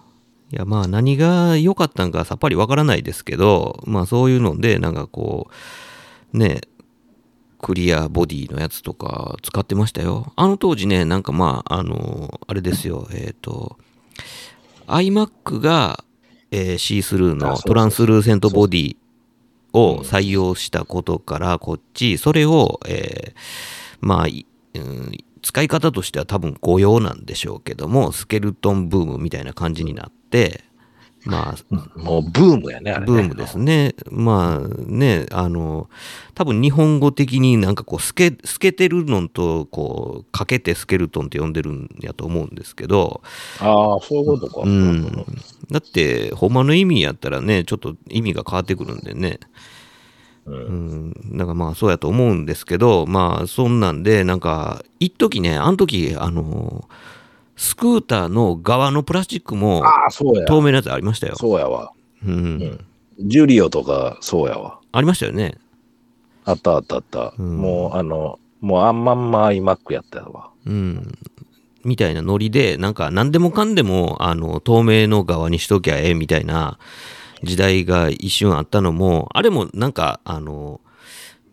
いや、まあ何が良かったんかさっぱりわからないですけど、まあそういうので、なんかこう、ね、クリアボディのやつとか使ってましたよ。あの当時ね、なんかまあ、あの、あれですよ、えっ、と、iMac が、えー、シースルーのトランスルーセントボディを採用したことからこっち、それを、えーまあ、いうん使い方としては多分誤用なんでしょうけども、スケルトンブームみたいな感じになって、まあ、もうブームやね、あれね。ブームですね。まあね、あの、多分日本語的になんかこう、透け、てるのと、こう、かけてスケルトンって呼んでるんやと思うんですけど、ああ、そういうことか。うん。だって、ほんまの意味やったらね、ちょっと意味が変わってくるんでね。うんうん。なんかまあ、そうやと思うんですけど、まあ、そんなんで、なんか、一時ね、あの時、あの、スクーターの側のプラスチックも、ああ、そうや。透明なやつありましたよ。そうやわ。うん。うんジュリオとか、そうやわ。ありましたよね。あったあったあった。うんもう、あの、もうあんまんま iMac やったわ。うん。みたいなノリで、なんか何でもかんでも、あの、透明の側にしときゃええみたいな時代が一瞬あったのも、あれもなんか、あの、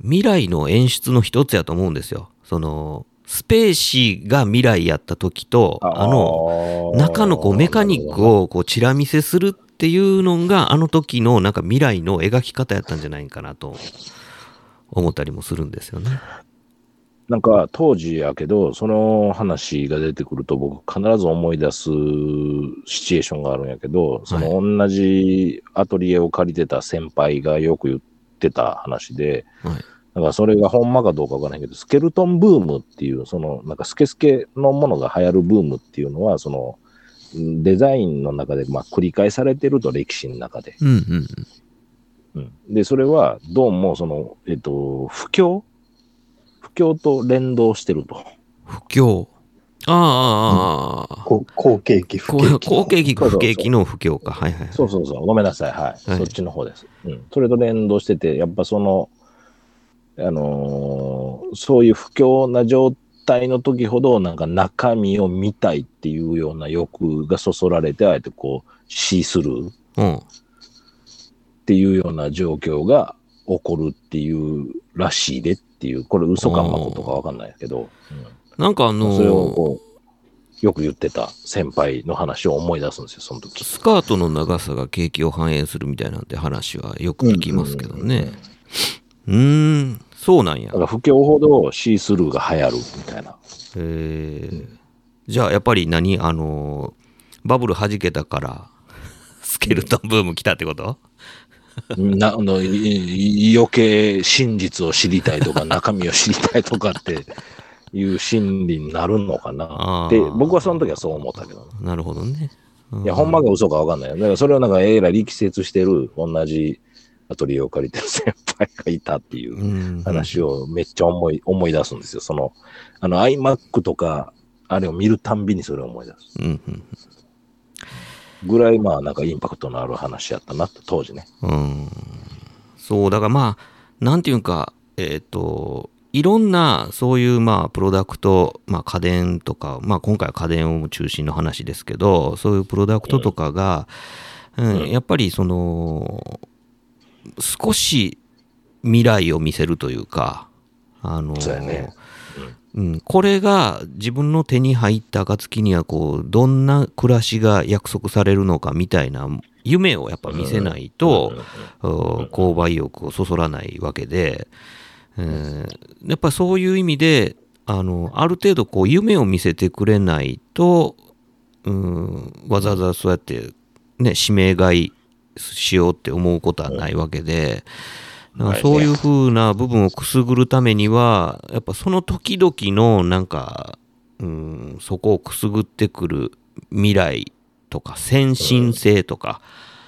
未来の演出の一つやと思うんですよ。その、スペーシーが未来やった時と、あの、中のこうメカニックを。をこうチラ見せするっていうのが、あの時のなんか未来の描き方やったんじゃないかなと思ったりもするんですよね。なんか当時やけど、その話が出てくると僕必ず思い出すシチュエーションがあるんやけど、その同じアトリエを借りてた先輩がよく言ってた話で、はい。だからそれがほんまかどうかわからないけど、スケルトンブームっていう、そのなんかスケスケのものが流行るブームっていうのは、そのんデザインの中でまあ繰り返されてると歴史の中で。うんうんうん、で、それはどうもその、えっと、不況？不況と連動してると。不況。ああ、ああ、ああ。こう好景気、不こ景気。う好景気、不景気の不況か。はいはいはい。そうそうそう。ごめんなさい。はい。はいそっちの方です。うん。それと連動してて、やっぱその、あのーそういう不況な状態の時ほど、なんか中身を見たいっていうような欲がそそられて、あえてこう、シースルーっうん。ていうような状況が起こるっていうらしいでっていう、これ嘘かまことかわかんないけど、なんかあのうん、それをーこう、よく言ってた先輩の話を思い出すんですよ、その時。スカートの長さが景気を反映するみたいなんて話はよく聞きますけどね。うーん、そうなんや。だか。ら不況ほどシースルーが流行るみたいな。えー。じゃあやっぱり何？あのーバブル弾けたから、スケルトンブーム来たってこと？なあの余計真実を知りたいとか中身を知りたいとかっていう心理になるのかな。って僕はその時はそう思ったけど、なるほどね。うん。いやほんまが嘘かわかんない。よだからそれをなんかえらい力説してる同じアトリエを借りてる先輩がいたっていううん。話をめっちゃ思い思い出すんですよ。そのあの iMac とかあれを見るたんびにそれを思い出す。うんうんぐらいまあなんかインパクトのある話やったなって当時ね。うん。そう、だからまあ、なんていうか、えっ、と、いろんなそういうまあプロダクト、まあ家電とか、まあ今回は家電を中心の話ですけど、そういうプロダクトとかが、うんやっぱりその、少し未来を見せるというか、あの、そうやね。うん、これが自分の手に入った暁にはこうどんな暮らしが約束されるのかみたいな夢をやっぱ見せないと、うん。購買意欲をそそらないわけで、えーやっぱそういう意味であのある程度こう夢を見せてくれないと、うん、わざわざそうやって、ね、指名買いしようって思うことはないわけで、だからそういう風な部分をくすぐるためには、やっぱその時々のなんか、うん、そこをくすぐってくる未来とか先進性とか、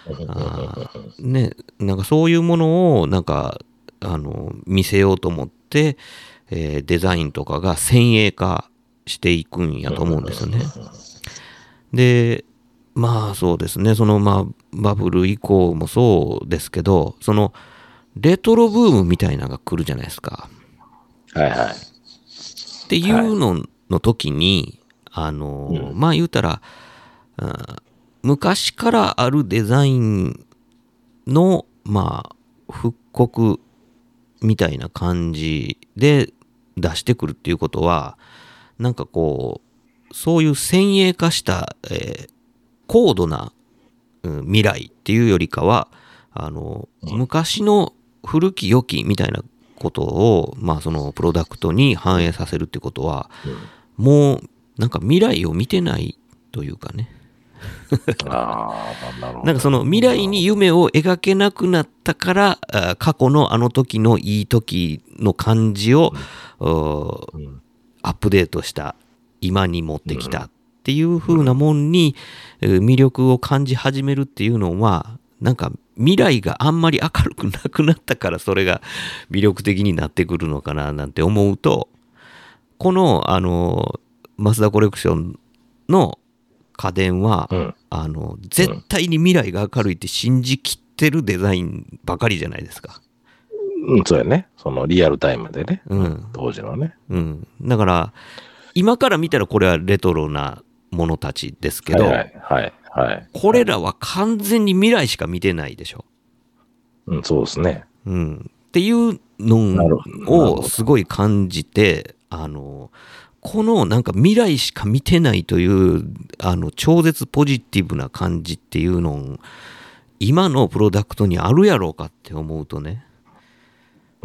あーね、なんかそういうものをなんかあの見せようと思って、えーデザインとかが先鋭化していくんやと思うんですよね。でまあそうですね。そのまあバブル以降もそうですけどそのレトロブームみたいなのが来るじゃないですか。はいはいっていうのの時に、あの、まあ言うたら、あ昔からあるデザインの、まあ、復刻みたいな感じで出してくるっていうことは、なんかこう、そういう先鋭化した、えー高度な、うん未来っていうよりかは、あの、昔の古き良きみたいなことを、まあそのプロダクトに反映させるってことは、もうなんか未来を見てないというかね。なんかその未来に夢を描けなくなったから、あ過去のあの時のいい時の感じを、アップデートした今に持ってきたっていう風なもんにえー魅力を感じ始めるっていうのはなんか未来があんまり明るくなくなったからそれが魅力的になってくるのかななんて思うとこのあのマスダコレクションの家電は、うんあの絶対に未来が明るいって信じきってるデザインばかりじゃないですか。うん、そうやね。そのリアルタイムでね。うん当時のね。うん、だから今から見たらこれはレトロなものたちですけど、はいはいはい。はい。これらは完全に未来しか見てないでしょ。うん、そうですね。うん、っていうのをすごい感じてあのこのなんか未来しか見てないというあの超絶ポジティブな感じっていうの今のプロダクトにあるやろうかって思うとね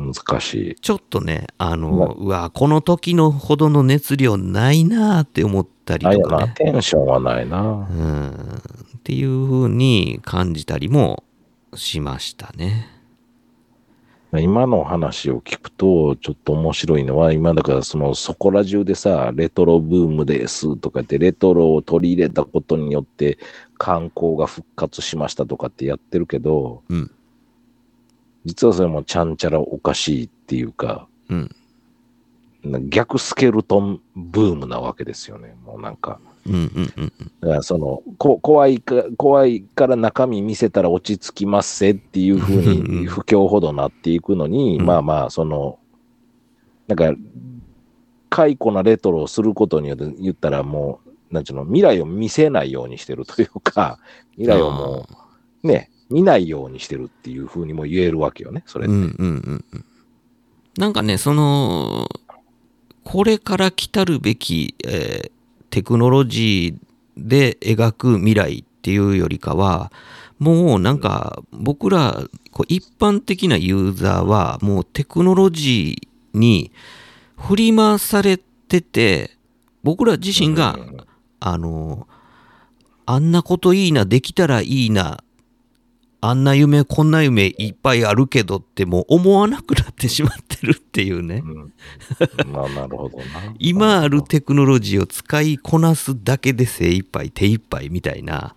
難しい。ちょっとね、あの、うわ、この時のほどの熱量ないなーって思ったりとかね。テンションはないな。うん。っていう風に感じたりもしましたね。今の話を聞くと、ちょっと面白いのは、今だからそのそこら中でさ、レトロブームですとかって、レトロを取り入れたことによって観光が復活しましたとかってやってるけど、うん実はそれもちゃんちゃらおかしいっていうか、うん。逆スケルトンブームなわけですよね。もうなんか。うんうんうんだからそのこ怖いか怖いから中身見せたら落ち着きますせっていうふうに不況ほどなっていくのに、うんまあまあそのなんか解雇なレトロをすることによって言ったらもうなんちゅうの未来を見せないようにしてるというか未来をもうね見ないようにしてるっていうふうにも言えるわけよねそれって。うんうんうんうん。なんかね、その、これから来たるべき、えーテクノロジーで描く未来っていうよりかは、もうなんか僕らこう一般的なユーザーはもうテクノロジーに振り回されてて、僕ら自身が、うんあの、あんなこといいな、できたらいいな、あんな夢、こんな夢いっぱいあるけどってもう思わなくなってしまってるっていうね。うんまあなるほどな。今あるテクノロジーを使いこなすだけで精一杯、手一杯みたいな、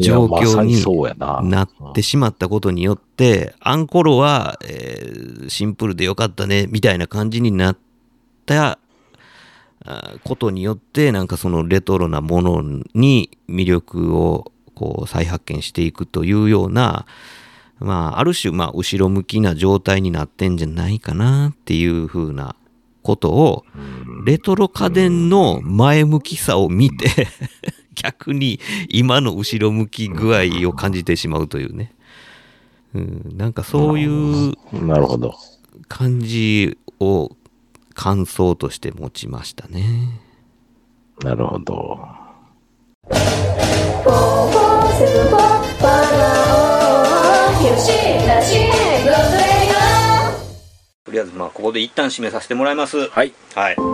状況にな。なってしまったことによって、あんころは、えーシンプルでよかったね、みたいな感じになったあことによって、なんかそのレトロなものに魅力をこう再発見していくというような、まあ、ある種、まあ、後ろ向きな状態になってんじゃないかなっていうふうなことを、うんレトロ家電の前向きさを見て、逆に今の後ろ向き具合を感じてしまうというね。うん、なんかそういうなるほど。感じを感想として持ちましたね。なるほど。とりあえずまあここで一旦締めさせてもらいます。はい。はい